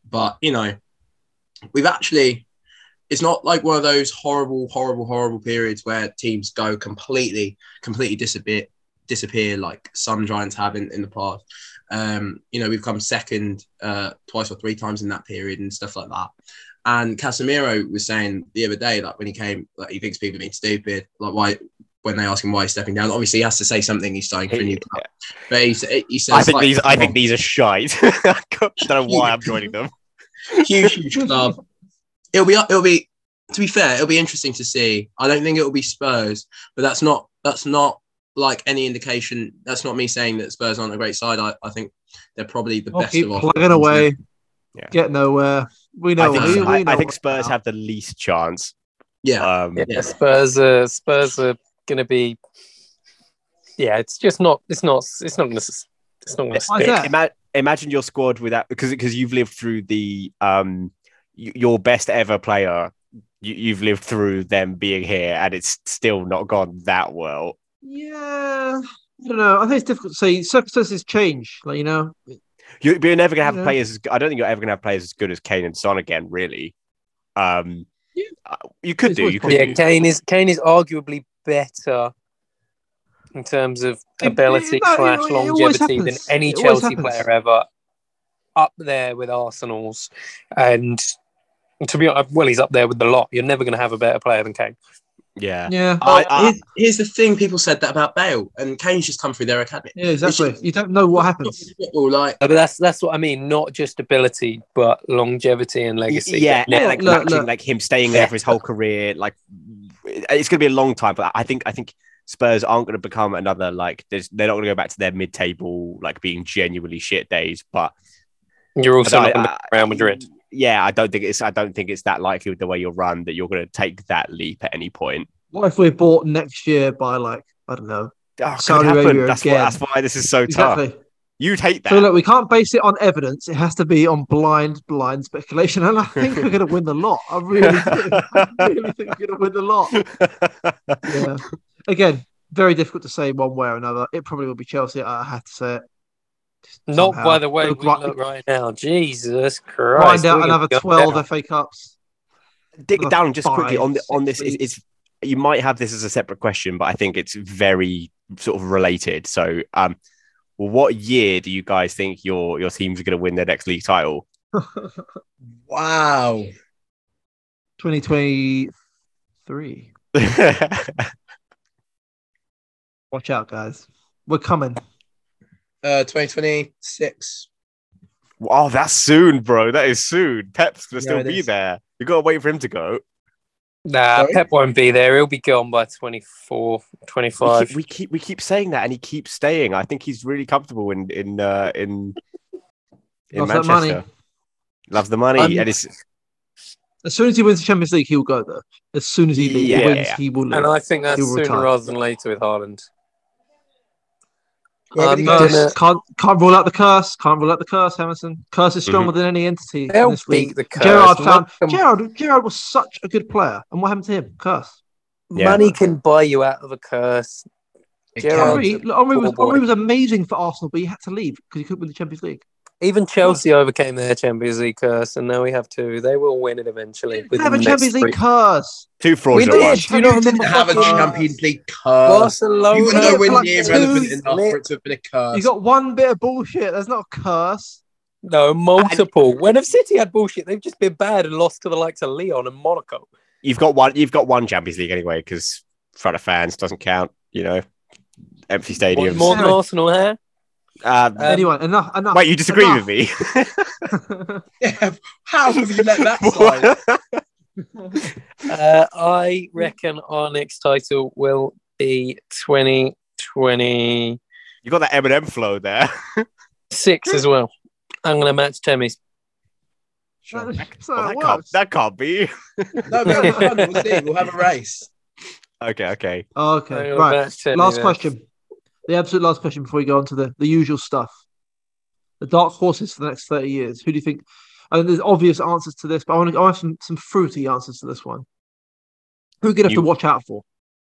F: But you know, we've actually it's not like one of those horrible, horrible, horrible periods where teams go completely, completely disappear disappear like some giants have in, in the past. Um, you know, we've come second uh twice or three times in that period and stuff like that. And Casemiro was saying the other day, like when he came, like he thinks people are being stupid. Like why when they ask him why he's stepping down, obviously he has to say something. He's starting for a new club, but he, he says
E: I think
F: like,
E: these I think
F: "Oh,
E: these are shite. I don't know why I'm joining them.
F: Huge, huge club. It'll be it'll be to be fair, it'll be interesting to see. I don't think it'll be Spurs, but that's not that's not like any indication. That's not me saying that Spurs aren't a great side. I, I think they're probably the
C: I'll
F: best
C: keep
F: of our
C: plugging away.
E: Yeah.
C: Get nowhere. We know.
E: I think,
C: we, we know
E: I think Spurs have the least chance.
F: Yeah,
E: Um,
D: yeah,
F: yeah.
D: Spurs. Are, Spurs are going to be. Yeah, it's just not. It's not. It's not going to. It's not going to stick.
C: that?
E: Ima- imagine your squad without because because you've lived through the um your best ever player. You, you've lived through them being here, and it's still not gone that well.
C: Yeah. I don't know. I think it's difficult to say. Circumstances change. Like you know,
E: You, but you're never going to have
C: Yeah.
E: players. As, I don't think you're ever going to have players as good as Kane and Son again. Really, um,
C: Yeah.
E: uh, you could
C: It's
E: do. You could
D: Yeah,
E: do.
D: Kane is Kane is arguably better in terms of ability
C: it- no, it-
D: slash longevity than any
C: It
D: Chelsea player ever. Up there with Arsenal's, and to be honest, well, he's up there with the lot. You're never going to have a better player than Kane.
E: Yeah,
C: yeah.
E: Oh, I, I,
F: here's, here's the thing: people said that about Bale, and Kane's just come through their academy.
C: Yeah, exactly. You don't know what happens.
F: Football, like
D: But that's that's what I mean. Not just ability, but longevity and legacy.
E: Yeah,
D: Never-
E: and like
C: look,
E: matching
C: look.
E: like him staying there for his whole career. Like it's going to be a long time, but I think I think Spurs aren't going to become another like. There's, they're not going to go back to their mid-table like being genuinely shit days. But
D: You're also
E: I-
D: not going
E: I-
D: Real Madrid.
E: Yeah, I don't think it's I don't think it's that likely with the way you're run that you're going to take that leap at any point.
C: What if we're bought next year by like I don't know?
E: Oh,
C: Saudi
E: happen.
C: Arabia
E: That's
C: again.
E: why, that's why this is so tough. You'd hate that.
C: So look, we can't base it on evidence. It has to be on blind, blind speculation. And I think we're going to win the lot. I really do. I really think we're going to win the lot. Yeah. Again, very difficult to say one way or another. It probably will be Chelsea. I have to say it.
D: Not
C: Somehow.
D: by the way
C: Look
D: we
C: like-
D: look right now. Jesus
C: Find out another 12
D: down.
C: FA Cups.
E: dig
C: Another
E: down just quickly on the, on this. It's,
C: leagues.
E: it's you might have this as a separate question, but I think it's very sort of related. So, um, what year do you guys think your your teams are going to win their next league title?
F: Wow.
C: 2023. Watch out, guys. We're coming.
F: Uh, 2026.
E: oh, that's soon, bro. That is soon. Pep's going to
F: Yeah,
E: still be
F: is.
E: there. You got to wait for him to go.
D: Nah,
F: Sorry?
D: Pep won't be there. He'll be gone by 24,
E: We
D: 25.
E: keep, we keep we keep saying that, and he keeps staying. I think he's really comfortable in in uh, in in
C: Loves that
E: Manchester.
C: money.
E: Loves the money,
D: I'm-
E: and it's
C: As soon as he wins the Champions League, he'll go there. As soon as he
E: Yeah, yeah,
C: wins,
E: yeah.
C: he will leave.
D: And I think that's sooner
C: retire.
D: rather than later with Haaland.
F: Where would
D: I'm
F: he
D: not
F: go?
D: gonna-
C: Curse. Can't can't rule out the curse. Can't rule out the curse, Emerson. Curse is stronger mhm. than any entity in
D: They'll
C: this league.
D: beat the curse.
C: Gerrard found
D: Mon-
C: Gerrard. Gerrard was such a good player, and what happened to him? Curse.
E: Yeah.
D: Money can buy you out of a curse.
F: It
D: Gerrard-
F: can't.
C: Henry, Henry, was. Henry was amazing for Arsenal, but he had to leave because he couldn't win the Champions League.
D: Even Chelsea overcame their Champions League curse, and now we have two. They will win it eventually.
C: They
D: within
C: have a Champions League curse.
E: two fraudulent
D: did.
E: ones.
D: Do you not
F: You didn't
D: remember
F: have a
D: fucking-
F: Champions League curse.
D: Barcelona.
F: You were
C: Yeah,
F: nowhere near relevant enough for it to have been a curse.
C: You got one bit of bullshit. That's not a curse.
D: No, multiple. When have City had bullshit, they've just been bad and lost to the likes of Lyon and Monaco.
E: You've got one. You've got one Champions League anyway, because front of fans doesn't count. You know, empty
D: What,
E: stadiums.
D: more than Arsenal, huh?
E: Uh,
D: Um,
C: Anyone? Enough. Enough.
E: wait, you disagree
C: enough.
E: with me?
F: Yeah, how have you let that slide?
D: Uh, I reckon our next title will be 2020.
E: you got that Eminem flow there.
D: Six as well. I'm going to match Temmie's.
F: Sure.
C: That's how
E: Well, that, can't, that can't be.
F: No, but it'll be fun. We'll see. We'll have a race.
E: Okay, okay.
C: Okay, right. Last
D: there.
C: question. The absolute last question before we go on to the, the usual stuff. The dark horses for the next 30 years. Who do you think? And there's obvious answers to this, but I want to I want some, some fruity answers to this one. Who are you going to have
E: You-
C: to watch out for?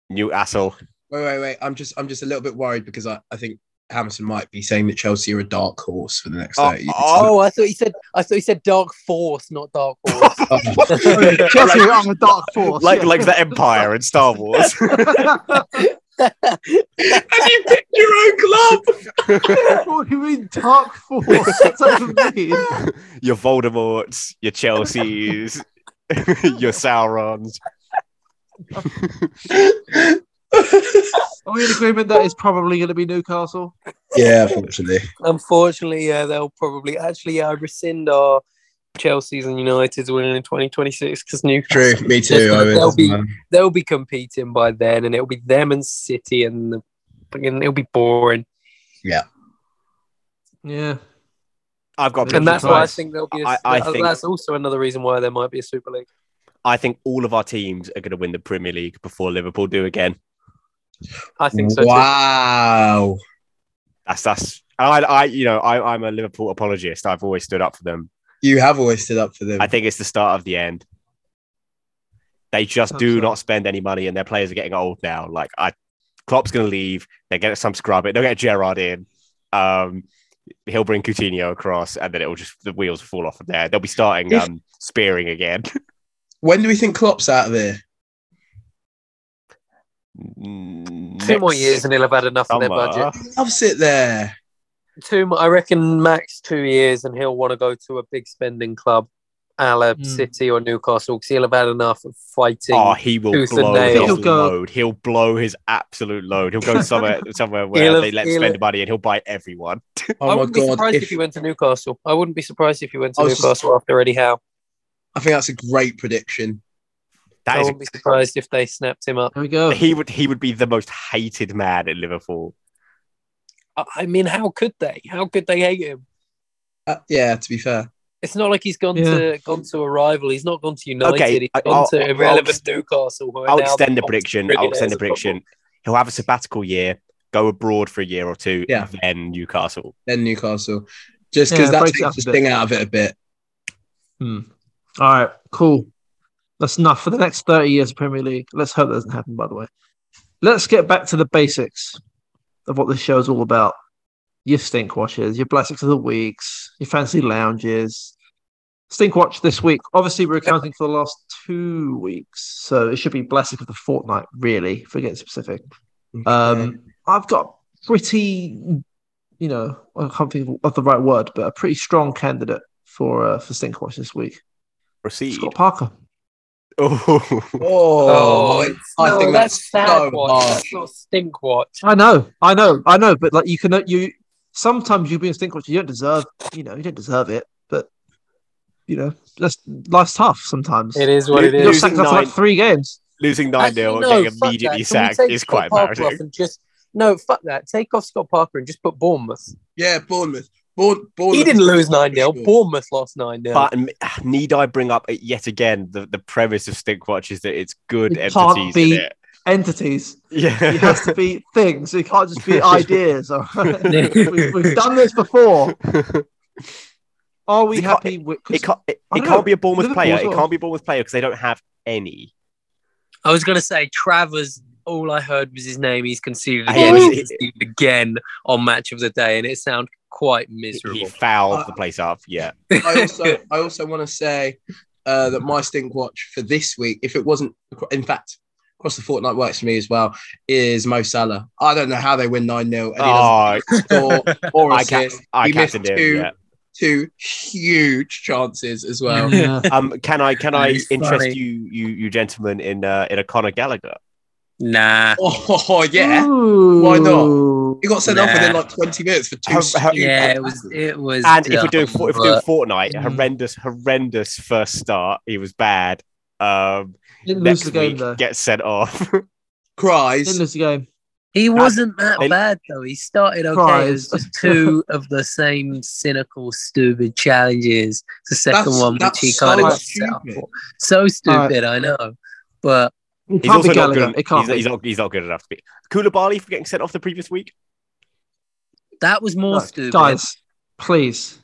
E: Newcastle.
F: Wait, wait, wait. I'm just, I'm just a little bit worried because I, I think Hamilton might be saying that Chelsea are a dark horse for the next
E: Oh,
F: 30 years.
D: Oh, I thought he said. I thought he said Dark Force, not Dark Horse.
C: Oh, Chelsea are a dark force.
E: Like
C: yeah.
E: like the Empire in Star Wars.
F: and you picked your own club.
C: what do you mean dark force? What's that even mean?
E: your Voldemorts, your Chelseas, your Saurons.
C: Are we in agreement that it's probably going to be Newcastle?
F: yeah, unfortunately.
D: Unfortunately, yeah, they'll probably actually yeah, rescind our Chelsea's and United's winning in 2026 because Newcastle
F: True, me too. I
D: They'll be- they'll be competing by then, and it'll be them and City, and the, fucking- it'll be boring.
C: Yeah. Yeah.
E: I've got
D: And that's why I think there'll be. A,
E: I- I
D: that-
E: think-
D: that's also another reason why there might be a Super League.
E: I think all of our teams are going to win the Premier League before Liverpool do again.
D: I think so. Too.
F: wow.
E: That's that's. I, I you know, I, I'm a Liverpool apologist. I've always stood up for them.
F: You have always stood up for them.
E: I think it's the start of the end. They just do
C: Hope so.
E: not spend any money, and their players are getting old now. Like I, Klopp's going to leave. They get some scrub it. They'll get Gerrard in. Um, he'll bring Coutinho across, and then it will just the wheels fall off from there. They'll be starting
F: If-
E: um, spearing again.
F: when do we think Klopp's out of there?
D: Two more years, and he'll have had enough of their budget.
F: I'll sit there.
D: Two, I reckon, max two years, and he'll want to go to a big spending club, a la
C: Hmm.
D: City or Newcastle, because he'll have had enough of fighting.
E: Oh, he will blow his
C: He'll go-
E: load. He'll blow his absolute load. He'll go somewhere somewhere where
D: He'll have-
E: they let him spend
D: have-
E: money, and he'll buy everyone.
D: I
F: Oh my
D: wouldn't be
F: god!
D: surprised if,
F: If,
D: he went to Newcastle. I wouldn't be surprised if he went to
F: I was just-
D: Newcastle after Eddie Howe.
F: I think that's a great prediction.
E: That
D: I
E: is,
D: wouldn't be surprised if they snapped him up.
C: There we go.
E: he would he would be the most hated man in Liverpool.
D: I- I mean, how could they? How could they hate him?
F: Uh, yeah, to be fair.
D: It's not like he's gone
C: Yeah.
D: to gone to a rival. He's not gone to United.
E: Okay,
D: He's
E: I-
D: gone
E: I'll-
D: to
E: I'll-
D: irrelevant Newcastle. who are
E: I'll extend the prediction. I'll extend the
D: of football.
E: prediction. He'll have a sabbatical year. go abroad for a year or two,
F: Yeah.
E: then Newcastle.
F: Then Newcastle, just
C: Yeah,
F: because that takes the
C: a bit.
F: sting out of it a bit.
C: Hmm. All right, cool. That's enough for the next 30 years of Premier League. Let's hope that doesn't happen, by the way. Let's get back to the basics of what this show is all about. Your stink watches, your blessings of the weeks, your fancy lounges. Stink watch this week. Obviously, we're accounting for the last two weeks, so it should be blessing of the fortnight, really, if we get specific. Um, I've got pretty, you know, I can't think of the right word, but a pretty strong candidate for uh, for stink watch this week.
E: Proceed.
C: Scott Parker.
E: Oh,
F: oh, oh I
D: no,
F: think
D: that's
F: that's
D: sad
F: so
D: watch. That's not stink watch.
C: I know, I know, I know, but like you can, you sometimes you be a stink watch, you don't deserve, you know, you don't deserve it, but you know, that's life's tough sometimes.
D: It is what it
C: You
E: Lo-
C: got
D: is.
C: sacked after like three games.
E: losing 9 0
D: Actually,
E: and
D: no,
E: getting
D: fuck
E: immediately
D: that. Can we
E: sacked
D: take
E: is
D: Scott
E: quite
D: Parker
E: embarrassing.
D: And just no, fuck that. Take off Scott Parker and just put Bournemouth.
F: Yeah, Bournemouth. Bourne, Bournemouth
D: He didn't lose 9 0.
F: sure.
D: Bournemouth lost 9 0.
E: But um, need I bring up yet again the, the premise of Stink Watch is that it's good
C: It can't
E: entities
C: be-
E: in it.
C: Entities.
E: Yeah.
C: It has to be things. It can't just be ideas. All right? we've, we've done this before. Are we
E: It can't-
C: happy with? 'cause
E: It can't, it, it can't
C: know.
E: be a Bournemouth player.
C: as
E: It can't be a Bournemouth player because they don't have any.
D: I was going to say Travers. All I heard was his name. He's conceded again. He's conceded again on match of the day, and it sounded quite
E: He
D: miserable.
E: fouled
F: Uh,
E: the place up. Yeah.
F: I also, I also want to say uh, that my stink watch for this week, if it wasn't, in fact, across the fortnight works for me as well, is Mo Salah. I don't know how they win 9 0 and he
E: Oh,
F: doesn't score or
E: I, ca-
F: assist.
E: I
F: he missed
E: captained him.
F: two,
E: Yeah.
F: two huge chances as well.
C: Yeah.
E: Um, can I can I interest
D: funny.
E: you you you gentlemen in uh, in a Conor Gallagher?
D: Nah.
F: Oh, yeah.
C: Ooh.
F: Why not? He got sent off within like 20 minutes for two.
E: Her- her-
D: Yeah, it was. It was.
E: And if we're doing
D: dumb,
E: for- if we're doing fortnight,
C: Mm.
E: horrendous horrendous first start. He was bad. Um,
C: Didn't lose
E: next
C: the game
E: week
C: though.
E: gets sent off.
C: Didn't
F: Cries.
C: lose the game.
D: He wasn't that
E: they-
D: bad though. He started okay.
C: Cries.
D: It was just two of the same cynical, stupid challenges. The second
F: That's-
D: one, which
F: that's
D: he kind of
F: so
D: got set up
F: stupid.
D: for. So stupid, I know. But
C: It
E: he's
C: can't
E: also not good.
C: It can't
E: he's, he's not he's not good enough to be. Koulibaly for getting sent off the previous week.
D: that was more
C: Look,
D: stupid.
C: Guys, please.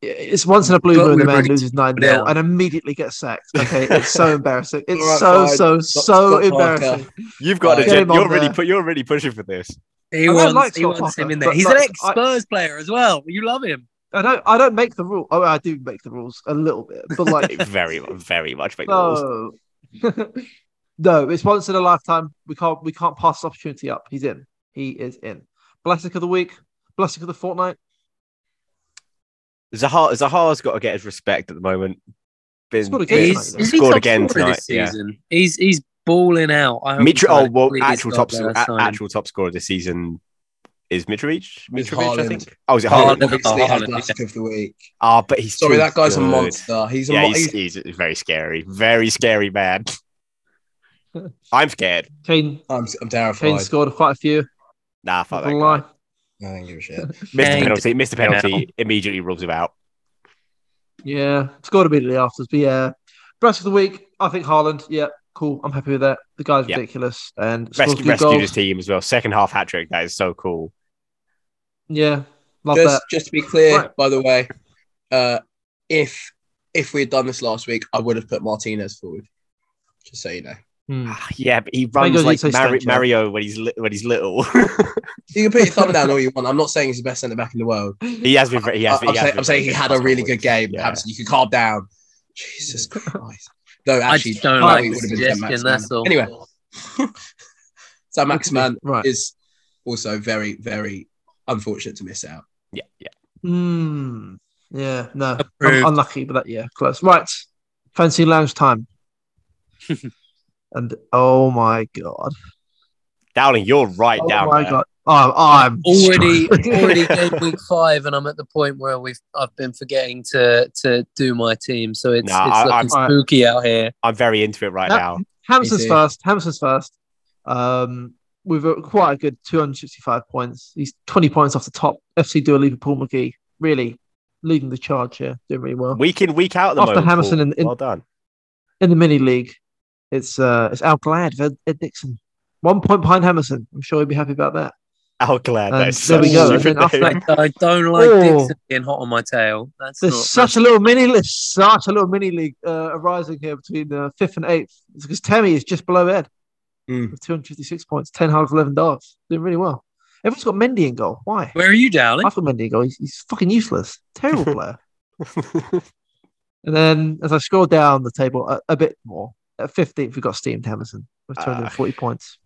C: It's once in a blue
D: But
C: moon the man loses 9
D: it
C: 0 and immediately gets sacked. Okay, it's so embarrassing. It's
F: All right,
C: so,
F: fine.
C: so,
F: Stop-
C: so
F: stop
C: embarrassing.
E: You've got
F: Right.
E: to.
C: Get
E: Gen-
C: him on
E: you're really
C: there.
E: put. You're really pushing for this.
D: He
C: I
D: wants,
C: like
D: he
C: Scott
D: wants him in there. He's
C: like,
D: an ex Spurs player as well. You love him.
C: I don't I don't make the rule. Oh, I do make the rules a little bit, but like
E: very very much make the rules.
C: no, no, it's once in a lifetime. We can't we can't pass this opportunity up. He's in. He is in. Blessing of the week, blessing of the fortnight.
E: Zaha Zaha's got to get his respect at the moment. Been,
C: Scored again
E: been-
C: tonight,
D: He's,
C: you
D: he
E: scored again
D: scorer
E: tonight.
D: this
E: Yeah.
D: season? He's he's balling out. I hope
E: Mitro- oh well, actual top
D: goal
E: a- actual top scorer this season is Mitrovic. Mitrovic, I think. Oh, is it
D: Haaland.
E: Haaland?
F: Obviously, had
D: Haaland,
F: Blast of the week.
E: Ah, but he's
F: Sorry, that guy's a monster. He's a
E: Yeah,
F: mo-
E: he's,
F: he's,
E: he's very scary. Very scary man. I'm scared.
C: Kane
F: I'm, I'm terrified.
C: Kane
F: terrified.
C: scored quite a few.
E: Nah, fuck that
C: gonna lie.
F: I don't give a shit.
E: Missed the penalty. Missed the
D: you know.
E: penalty. Immediately rules him out.
C: Yeah, scored immediately after. But yeah, rest of the week, I think Haaland. Yeah, cool. I'm happy with that. The guy's
E: Yeah.
C: ridiculous and scores
E: Rescue, rescued
C: goals.
E: his team as well. Second half hat trick. That is so cool.
C: Yeah, love
F: just,
C: that.
F: just to be clear,
C: Right.
F: by the way, uh, if if we had done this last week, I would have put Martinez forward. Just so you know,
E: Ah, Yeah, but he runs
C: you
E: like
C: say
E: Mari-
C: stank, yeah.
E: Mario when he's li- when he's little.
F: you can put your thumb down all you want. I'm not saying he's the best centre back in the world.
E: he has been. Very, he has.
F: I- I'm,
E: he has
F: saying,
E: been
F: I'm saying he had a really good game.
E: weeks.
F: Perhaps you can calm down. Jesus Christ. No,
D: I
F: actually,
D: just don't
F: no,
D: like
F: he would have been St.
D: suggestion. That's all.
F: Anyway, so Maximin
C: Right.
F: is also very, very unfortunate to miss out.
E: Yeah, yeah.
C: Hmm. Yeah, no. I'm unlucky, but that, yeah, close. Right. Fancy lounge time. and oh my god.
E: Dowling, you're right
C: Oh
E: down
C: my
E: there.
C: god. I'm, I'm
D: already already game week five, and I'm at the point where we've I've been forgetting to to do my team, so it's
E: Nah,
D: it's
E: I-
D: looking
C: I'm-
D: spooky out here.
E: I'm very into it right
C: Yeah.
E: now.
C: Hamilton's
F: Me too.
C: first. Hamilton's first. Um, with a, quite a good 265 points. He's 20 points off the top. FC Dua Lipa Paul McGee really leading the charge here, doing really well.
E: Week in, week out. At the
C: After
E: moment,
C: Hamilton
E: Paul.
C: in- in-
E: well done.
C: In the mini league, it's uh, it's Al Glad, Ed, Ed Dixon. One point behind Hamilton. I'm sure he'll be happy about that.
E: Al glad.
C: And
E: That's
C: there
E: such
C: we go,
E: a
C: and
E: stupid
C: then after
E: name.
D: I don't like
C: Oh.
D: Dixon being hot on my tail. That's
C: There's
D: not,
C: such a little mini list, such a little mini league uh, arising here between uh, fifth and eighth. It's because Temi is just below Ed
E: Mm.
C: with 256 points, 10 out of 11 darts. Doing really well. Everyone's got Mendy in goal. Why?
D: Where are you, darling?
C: I've got Mendy in goal. He's, he's fucking useless. Terrible player. And then as I scroll down the table a, a bit more, at 15th, we've got Steamed Hammerson with
E: Ah.
C: 240 points.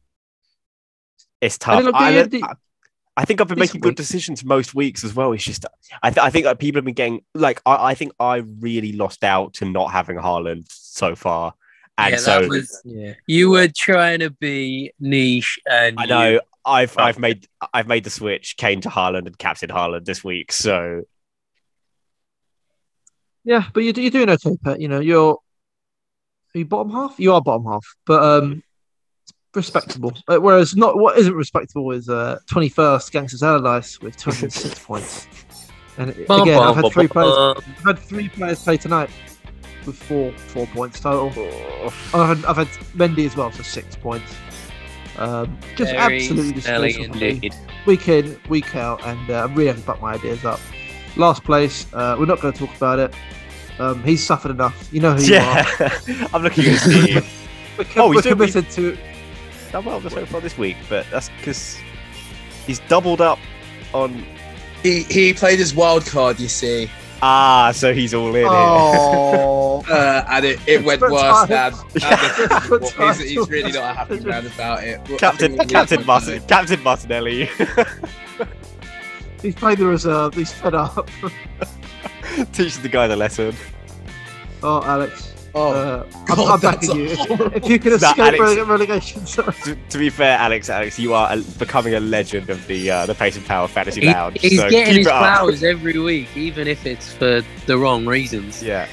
E: It's tough.
C: then look,
E: I,
C: yeah,
E: I-
C: the-
E: I think I've been
C: this
E: making good
C: week-
E: decisions most weeks as well. It's just, I, th- I think that people have been getting like, I, I think I really lost out to not having Haaland so far, and
D: yeah,
E: so
D: that was.
C: Yeah.
D: You were trying to be niche, and
E: I
D: you-
E: know I've
D: Right.
E: I've made I've made the switch, Kane to Haaland and captain Haaland this week. So
C: Yeah, but you're, you're doing okay, Pet. You know, you're are you bottom half? You are bottom half, but um, it's respectable. Uh, Whereas not what isn't respectable is uh 21st Gangsters Allardyce with 206 points. And
D: Bum,
C: again, I've had three
D: bum,
C: players.
D: bum.
C: I've had three players play tonight with four four points total. I've had, I've had Mendy as well, for six points. Um, just
D: Very
C: absolutely
D: smelly
C: disgraceful for me
D: indeed.
C: week in, week out, and uh, I'm really having to back my ideas up. Last place, uh, we're not going to talk about it. Um, he's suffered enough. You know who you
E: yeah,
C: are.
E: I'm looking at Steve.
C: We're,
E: Oh,
C: we're
E: he's doing-
C: committed to.
E: done well so far this week, but that's because he's doubled up on.
F: He he played his wild card, you see,
E: Ah, so he's all in here.
C: Oh,
F: uh, and it, it went
C: Desperate
F: worse
C: times.
F: than.
C: Desperate
F: he's, he's really not a happy man about it. Well,
E: Captain
F: think
E: Captain Martin, Captain Martinelli.
C: he's played the reserve. He's fed up.
E: Teaches the guy the lesson.
C: Oh, Alex.
F: Oh,
C: uh, I'm,
F: God,
C: I'm
F: that's
C: backing you.
F: horrible.
C: If you can
E: Nah,
C: escape
E: Alex-
C: rele- relegation, sorry.
E: To, to be fair, Alex, Alex, you are a, becoming a legend of the uh, the Pace and Power Fantasy
D: He-
E: Lounge.
D: he's
E: so
D: getting his
E: it
D: flowers every week, even if it's for the wrong reasons.
E: Yeah.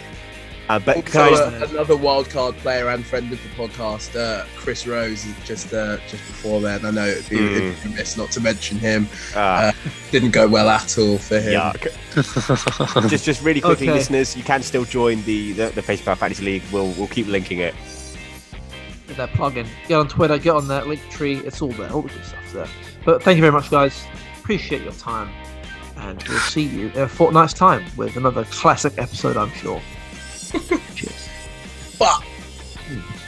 E: Uh, but
F: Also,
E: guys,
F: uh, another wild card player and friend of the podcast, uh, Chris Rose, just uh, just before then. I know it'd be,
E: Mm.
F: it'd be remiss not to mention him.
E: uh,
F: Didn't go well at all for him.
E: yuck. just just really quickly,
C: Okay.
E: listeners, you can still join the the, the Pace and Power Fantasy League. We'll we'll keep linking it.
C: Get that plug-in. Get on Twitter. Get on that link tree. It's all there. All the good stuff's there. But thank you very much, guys. Appreciate your time, and we'll see you in a fortnight's time with another classic episode. I'm sure. Cheers.
F: But
C: Mm.